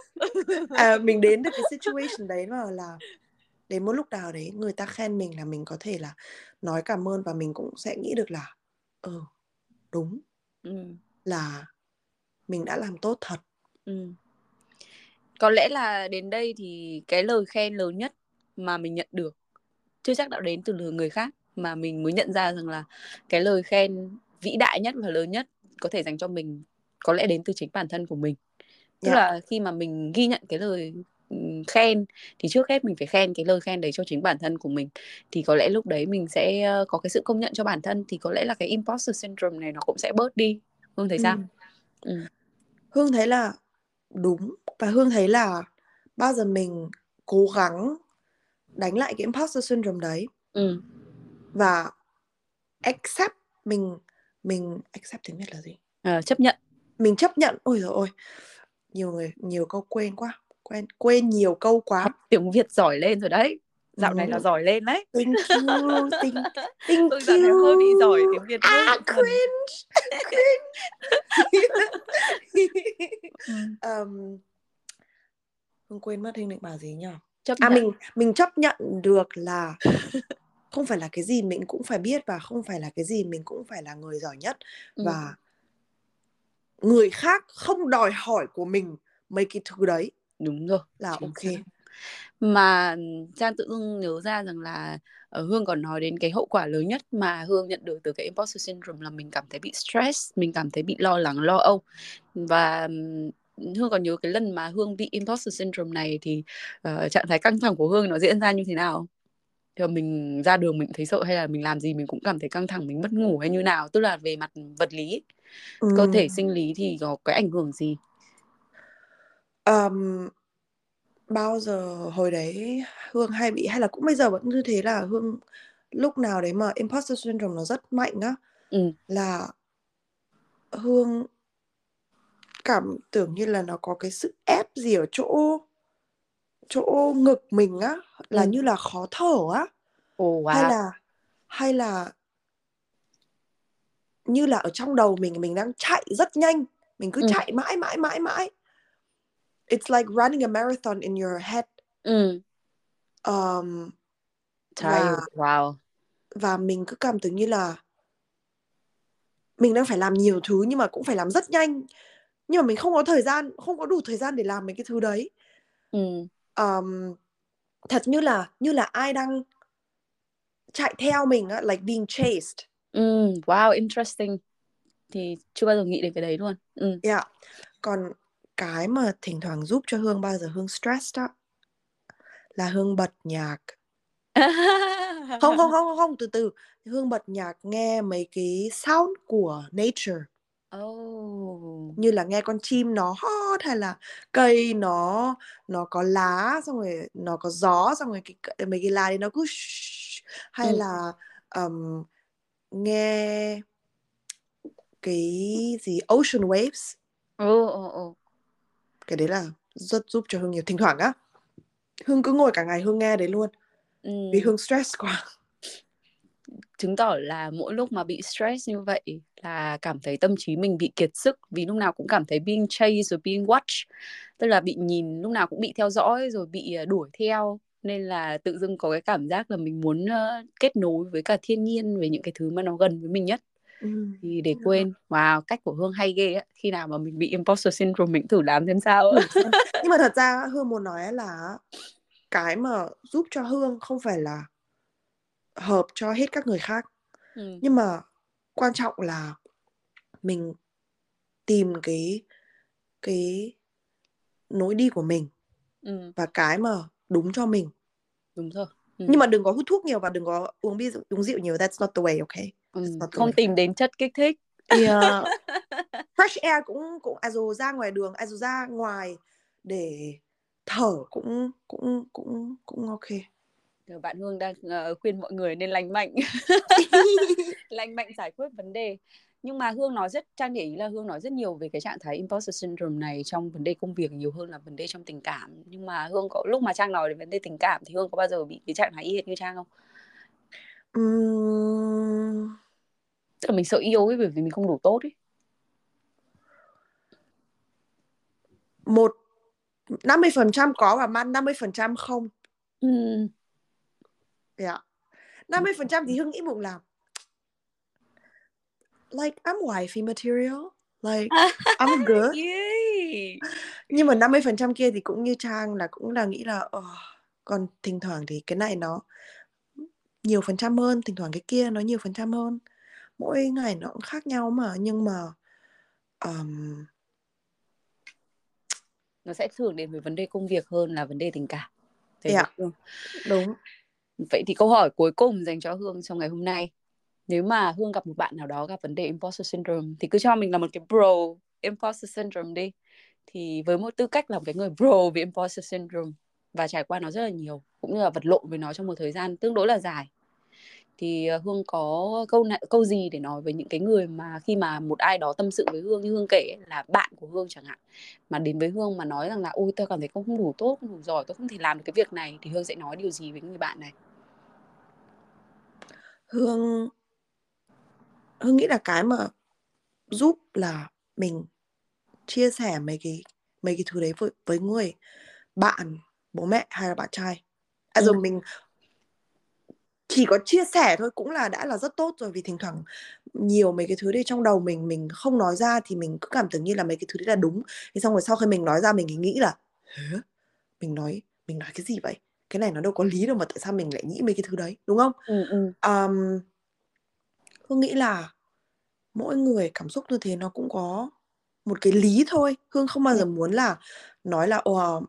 À, mình đến được cái situation đấy mà là đến một lúc nào đấy người ta khen mình là mình có thể là nói cảm ơn và mình cũng sẽ nghĩ được là ờ đúng ừ. là mình đã làm tốt thật. Ừ. Có lẽ là đến đây thì cái lời khen lớn nhất mà mình nhận được chưa chắc đã đến từ người khác mà mình mới nhận ra rằng là cái lời khen vĩ đại nhất và lớn nhất có thể dành cho mình có lẽ đến từ chính bản thân của mình. Tức Dạ. là khi mà mình ghi nhận cái lời khen thì trước hết mình phải khen cái lời khen đấy cho chính bản thân của mình thì có lẽ lúc đấy mình sẽ ờ, có cái sự công nhận cho bản thân thì có lẽ là cái imposter syndrome này nó cũng sẽ bớt đi. Hương thấy sao? Ừ. Ừ. Hương thấy là đúng và Hương thấy là bao giờ mình cố gắng đánh lại cái imposter syndrome đấy Ừ. và accept mình mình accept tiếng Việt là gì? Ờ, chấp nhận Mình chấp nhận. Ôi rồi ôi. Nhiều người nhiều câu quên quá. Quên quên nhiều câu quá. học tiếng Việt giỏi lên rồi đấy. Dạo này là Ừ. giỏi lên đấy. Thank you. Thank, thank Tôi dạo này hơi bị giỏi tiếng Việt À, cringe. cringe. Ừ. um, Hương quên mất Hương định bảo gì nhỉ? Chấp À nhận. mình mình chấp nhận được là không phải là cái gì mình cũng phải biết và không phải là cái gì mình cũng phải là người giỏi nhất Ừ. và người khác không đòi hỏi của mình mấy cái thứ đấy Đúng rồi. là chính ok. xác. Mà Trang tự dưng nhớ ra rằng là ờ, Hương còn nói đến cái hậu quả lớn nhất mà Hương nhận được từ cái imposter syndrome là mình cảm thấy bị stress, mình cảm thấy bị lo lắng, lo âu. Và Hương còn nhớ cái lần mà Hương bị imposter syndrome này thì ờ, trạng thái căng thẳng của Hương nó diễn ra như thế nào? Thì mình ra đường mình thấy sợ hay là mình làm gì mình cũng cảm thấy căng thẳng, mình mất ngủ hay như nào? Tức là về mặt vật lý, ấy, cơ thể sinh lý thì có cái ảnh hưởng gì? ừm, bao giờ hồi đấy Hương hay bị hay là cũng bây giờ vẫn như thế là Hương lúc nào đấy mà imposter syndrome nó rất mạnh á Ừ. là Hương cảm tưởng như là nó có cái sự ép gì ở chỗ chỗ ngực mình á là Ừ. như là khó thở á hay wow. là hay là như là ở trong đầu mình mình đang chạy rất nhanh mình cứ Ừ. chạy mãi mãi mãi mãi it's like running a marathon in your head Ừ. um, và Wow. và mình cứ cảm tưởng như là mình đang phải làm nhiều thứ nhưng mà cũng phải làm rất nhanh nhưng mà mình không có thời gian không có đủ thời gian để làm mấy cái thứ đấy Ừ. um, thật như là như là ai đang chạy theo mình á like being chased Ừ. Wow, interesting. Thì chưa bao giờ nghĩ đến cái đấy luôn. Ừ. yeah. còn cái mà thỉnh thoảng giúp cho hương bao giờ hương stress đó là hương bật nhạc không không không không, từ từ hương bật nhạc nghe mấy cái sound của nature Oh. như là nghe con chim nó hót hay là cây nó nó có lá xong rồi nó có gió xong rồi cái- mấy cái lá đấy nó cứ shh, hay Ừ. là um, nghe cái gì ocean waves? Ừ ừ ừ cái đấy là rất giúp cho hương nhiều. Thỉnh thoảng á hương cứ ngồi cả ngày hương nghe đấy luôn. Ừ. vì hương stress quá. Chứng tỏ là mỗi lúc mà bị stress như vậy là cảm thấy tâm trí mình bị kiệt sức vì lúc nào cũng cảm thấy being chased rồi being watched. Tức là bị nhìn lúc nào cũng bị theo dõi rồi bị ờ, đuổi theo nên là tự dưng có cái cảm giác là mình muốn uh, kết nối với cả thiên nhiên về những cái thứ mà nó gần với mình nhất ừ. thì để quên wow cách của hương hay ghê á khi nào mà mình bị imposter syndrome mình thử làm xem sao nhưng mà thật ra hương muốn nói là cái mà giúp cho hương không phải là hợp cho hết các người khác ừ. nhưng mà quan trọng là mình tìm cái cái nối đi của mình ừ. và cái mà đúng cho mình đúng rồi ừ. nhưng mà đừng có hút thuốc nhiều và đừng có uống bia uống rượu nhiều that's not the way okay ừ. The không way. tìm đến chất kích thích yeah. fresh air cũng cũng à dù ra ngoài đường à dù ra ngoài để thở cũng cũng cũng cũng ok bạn Hương đang uh, khuyên mọi người nên lành mạnh lành mạnh giải quyết vấn đề nhưng mà Hương nói rất Trang để ý là Hương nói rất nhiều về cái trạng thái imposter syndrome này trong vấn đề công việc nhiều hơn là vấn đề trong tình cảm nhưng mà Hương có lúc mà Trang nói đến vấn đề tình cảm thì Hương có bao giờ bị cái trạng thái y hệt như Trang không? Uhm... Tức là mình sợ yêu ấy bởi vì mình không đủ tốt ấy một 50% có và man 50% không ừ. yeah. 50% thì Hương nghĩ bụng là like I'm wifey material like I'm good yeah. nhưng mà 50% kia thì cũng như Trang là cũng là nghĩ là oh, còn thỉnh thoảng thì cái này nó nhiều phần trăm hơn thỉnh thoảng cái kia nó nhiều phần trăm hơn mỗi ngày nó cũng khác nhau mà nhưng mà um, nó sẽ thường đến với vấn đề công việc hơn là vấn đề tình cảm Thế yeah. đúng. đúng vậy thì câu hỏi cuối cùng dành cho Hương trong ngày hôm nay nếu mà Hương gặp một bạn nào đó gặp vấn đề imposter syndrome thì cứ cho mình là một cái bro imposter syndrome đi. Thì với một tư cách là một cái người bro về imposter syndrome và trải qua nó rất là nhiều cũng như là vật lộn với nó trong một thời gian tương đối là dài. Thì ờ, Hương có câu này, câu gì để nói với những cái người mà khi mà một ai đó tâm sự với Hương như Hương kể là bạn của Hương chẳng hạn mà đến với Hương mà nói rằng là ôi tôi cảm thấy không đủ tốt không đủ giỏi tôi không thể làm được cái việc này thì Hương sẽ nói điều gì với người bạn này? Hương Hương nghĩ là cái mà giúp là mình chia sẻ mấy cái mấy cái thứ đấy với, với người bạn bố mẹ hay là bạn trai à, ừ. rồi mình chỉ có chia sẻ thôi cũng là đã là rất tốt rồi vì thỉnh thoảng nhiều mấy cái thứ đấy trong đầu mình mình không nói ra thì mình cứ cảm tưởng như là mấy cái thứ đấy là đúng thì xong rồi sau khi mình nói ra mình nghĩ là Hả? mình nói mình nói cái gì vậy cái này nó đâu có lý đâu mà tại sao mình lại nghĩ mấy cái thứ đấy đúng không ừ, ừ. Um, hương nghĩ là mỗi người cảm xúc như thế nó cũng có một cái lý thôi. Hương không bao giờ muốn là nói là oh,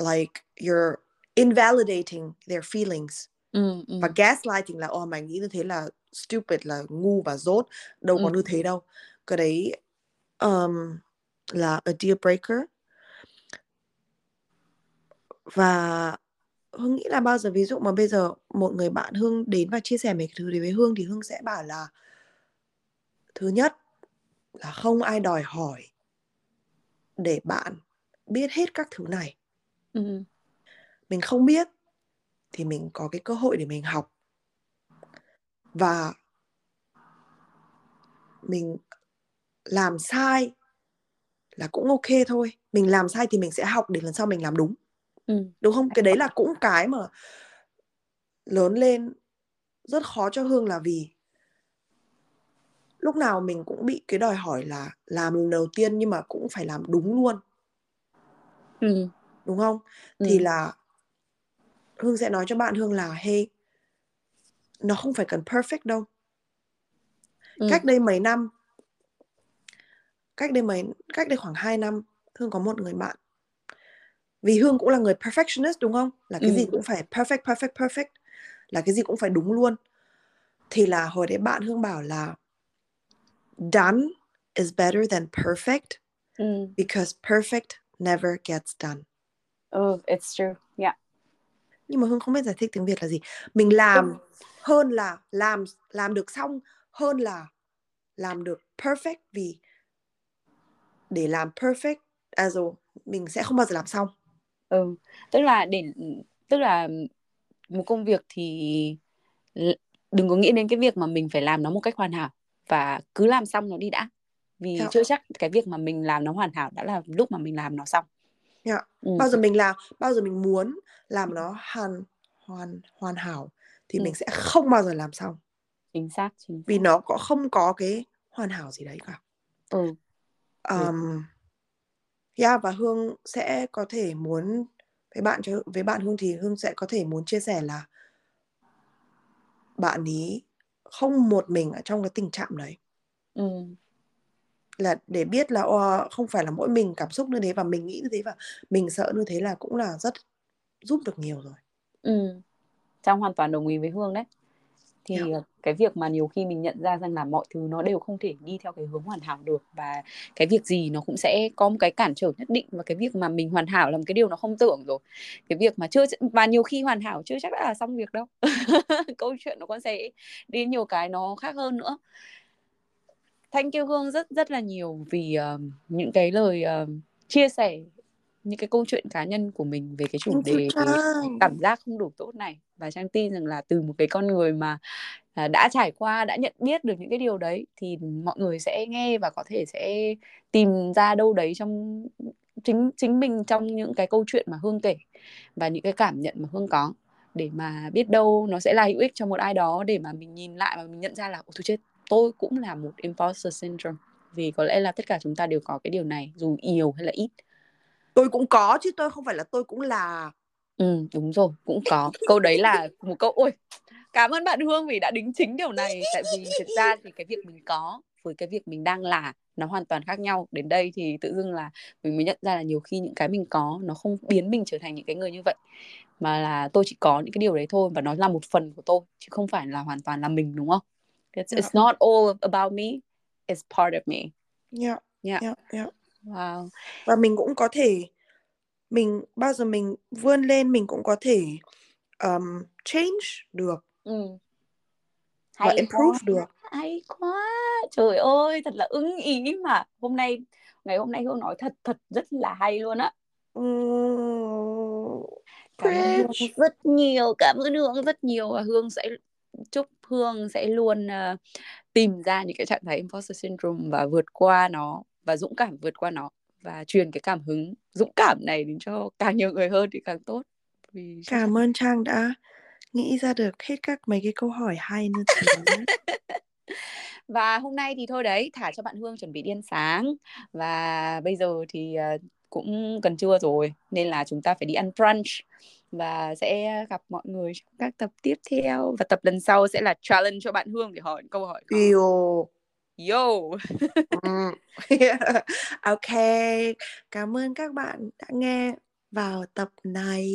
like you're invalidating their feelings. Ừ, ừ. và gaslighting là oh mày nghĩ như thế là stupid là ngu và dốt đâu ừ. có như thế đâu. Cái đấy um, là a deal breaker. Và hương nghĩ là bao giờ ví dụ mà bây giờ một người bạn hương đến và chia sẻ mấy cái thứ đấy với hương thì hương sẽ bảo là thứ nhất là không ai đòi hỏi để bạn biết hết các thứ này. Ừ. mình không biết thì mình có cái cơ hội để mình học. Và mình làm sai là cũng ok thôi. Mình làm sai thì mình sẽ học để lần sau mình làm đúng ừ. đúng không cái đấy là cũng cái mà lớn lên rất khó cho hương là vì lúc nào mình cũng bị cái đòi hỏi là làm lần đầu tiên nhưng mà cũng phải làm đúng luôn ừ. đúng không ừ. thì là hương sẽ nói cho bạn hương là hey nó không phải cần perfect đâu ừ. cách đây mấy năm cách đây mấy cách đây khoảng 2 năm hương có một người bạn vì hương cũng là người perfectionist đúng không là cái ừ. gì cũng phải perfect perfect perfect là cái gì cũng phải đúng luôn thì là hồi đấy bạn hương bảo là done is better than perfect mm. because perfect never gets done. Oh, it's true. Yeah. Nhưng mà Hương không biết giải thích tiếng Việt là gì. Mình làm hơn là làm làm được xong hơn là làm được perfect vì để làm perfect as a, mình sẽ không bao giờ làm xong ừ tức là để tức là một công việc thì đừng có nghĩ đến cái việc mà mình phải làm nó một cách hoàn hảo và cứ làm xong nó đi đã vì yeah. chưa chắc cái việc mà mình làm nó hoàn hảo đã là lúc mà mình làm nó xong yeah. ừ. bao giờ mình làm bao giờ mình muốn làm nó hoàn hoàn hoàn hảo thì ừ. mình sẽ không bao giờ làm xong chính xác, chính xác. vì nó có không có cái hoàn hảo gì đấy cả ừ. um, yeah, và hương sẽ có thể muốn với bạn cho với bạn hương thì hương sẽ có thể muốn chia sẻ là bạn ý không một mình ở trong cái tình trạng đấy ừ. là để biết là oh, không phải là mỗi mình cảm xúc như thế và mình nghĩ như thế và mình sợ như thế là cũng là rất giúp được nhiều rồi ừ. Trang hoàn toàn đồng ý với Hương đấy thì yeah. cái việc mà nhiều khi mình nhận ra rằng là mọi thứ nó đều không thể đi theo cái hướng hoàn hảo được và cái việc gì nó cũng sẽ có một cái cản trở nhất định và cái việc mà mình hoàn hảo là một cái điều nó không tưởng rồi. Cái việc mà chưa và nhiều khi hoàn hảo chưa chắc đã là xong việc đâu. Câu chuyện nó còn sẽ đi nhiều cái nó khác hơn nữa. Thanh Kiêu Hương rất rất là nhiều vì uh, những cái lời uh, chia sẻ những cái câu chuyện cá nhân của mình về cái chủ đề cảm giác không đủ tốt này. Và trang tin rằng là từ một cái con người mà à, đã trải qua đã nhận biết được những cái điều đấy thì mọi người sẽ nghe và có thể sẽ tìm ra đâu đấy trong chính chính mình trong những cái câu chuyện mà hương kể và những cái cảm nhận mà hương có. Để mà biết đâu nó sẽ là hữu ích cho một ai đó để mà mình nhìn lại và mình nhận ra là ôi tôi chết tôi cũng là một imposter syndrome. Vì có lẽ là tất cả chúng ta đều có cái điều này dù nhiều hay là ít tôi cũng có chứ tôi không phải là tôi cũng là ừ đúng rồi cũng có. Câu đấy là một câu ôi cảm ơn bạn hương vì đã đính chính điều này. Tại vì thực ra thì cái việc mình có với cái việc mình đang là nó hoàn toàn khác nhau. Đến đây thì tự dưng là mình mới nhận ra là nhiều khi những cái mình có nó không biến mình trở thành những cái người như vậy. Mà là tôi chỉ có những cái điều đấy thôi và nó là một phần của tôi chứ không phải là hoàn toàn là mình đúng không? It's, it's dạ. not all about me it's part of me. Yeah yeah, yeah. Wow. Và mình cũng có thể mình bao giờ mình vươn lên mình cũng có thể um, change được. Ừ. Hay và improve quá. được. hay quá. Trời ơi thật là ứng ý mà. Hôm nay ngày hôm nay hương nói thật thật rất là hay luôn á. Ừ. cảm ơn hương rất nhiều cảm ơn hương rất nhiều. Và hương sẽ chúc hương sẽ luôn uh, tìm ra những cái trạng thái imposter syndrome và vượt qua nó và dũng cảm vượt qua nó và truyền cái cảm hứng dũng cảm này đến cho càng nhiều người hơn thì càng tốt. Vì cảm ơn trang đã nghĩ ra được hết các mấy cái câu hỏi hay thế và hôm nay thì thôi đấy thả cho bạn hương chuẩn bị đi ăn sáng. Và bây giờ thì uh, cũng gần trưa rồi nên là chúng ta phải đi ăn brunch. Và sẽ gặp mọi người trong các tập tiếp theo. Và tập lần sau sẽ là challenge cho bạn Hương để hỏi câu hỏi khó. Yo. Yo. ừ. ok, cảm ơn các bạn đã nghe vào tập này.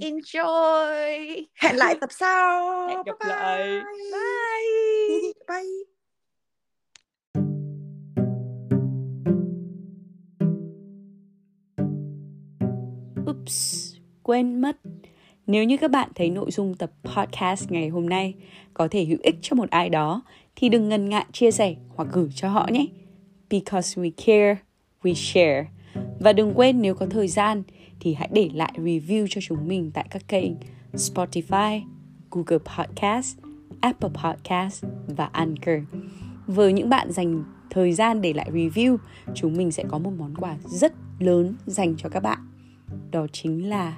Enjoy. Hẹn lại tập sau. Hẹn gặp bye lại. Bye. Bye. Oops, quên mất. Nếu như các bạn thấy nội dung tập podcast ngày hôm nay có thể hữu ích cho một ai đó thì đừng ngần ngại chia sẻ hoặc gửi cho họ nhé. Because we care, we share. Và đừng quên nếu có thời gian thì hãy để lại review cho chúng mình tại các kênh Spotify, Google Podcast, Apple Podcast và Anchor. Với những bạn dành thời gian để lại review, chúng mình sẽ có một món quà rất lớn dành cho các bạn. Đó chính là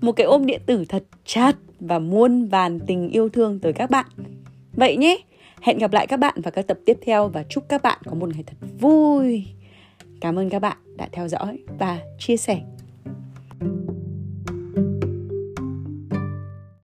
một cái ôm điện tử thật chát và muôn vàn tình yêu thương tới các bạn. Vậy nhé, hẹn gặp lại các bạn vào các tập tiếp theo và chúc các bạn có một ngày thật vui. Cảm ơn các bạn đã theo dõi và chia sẻ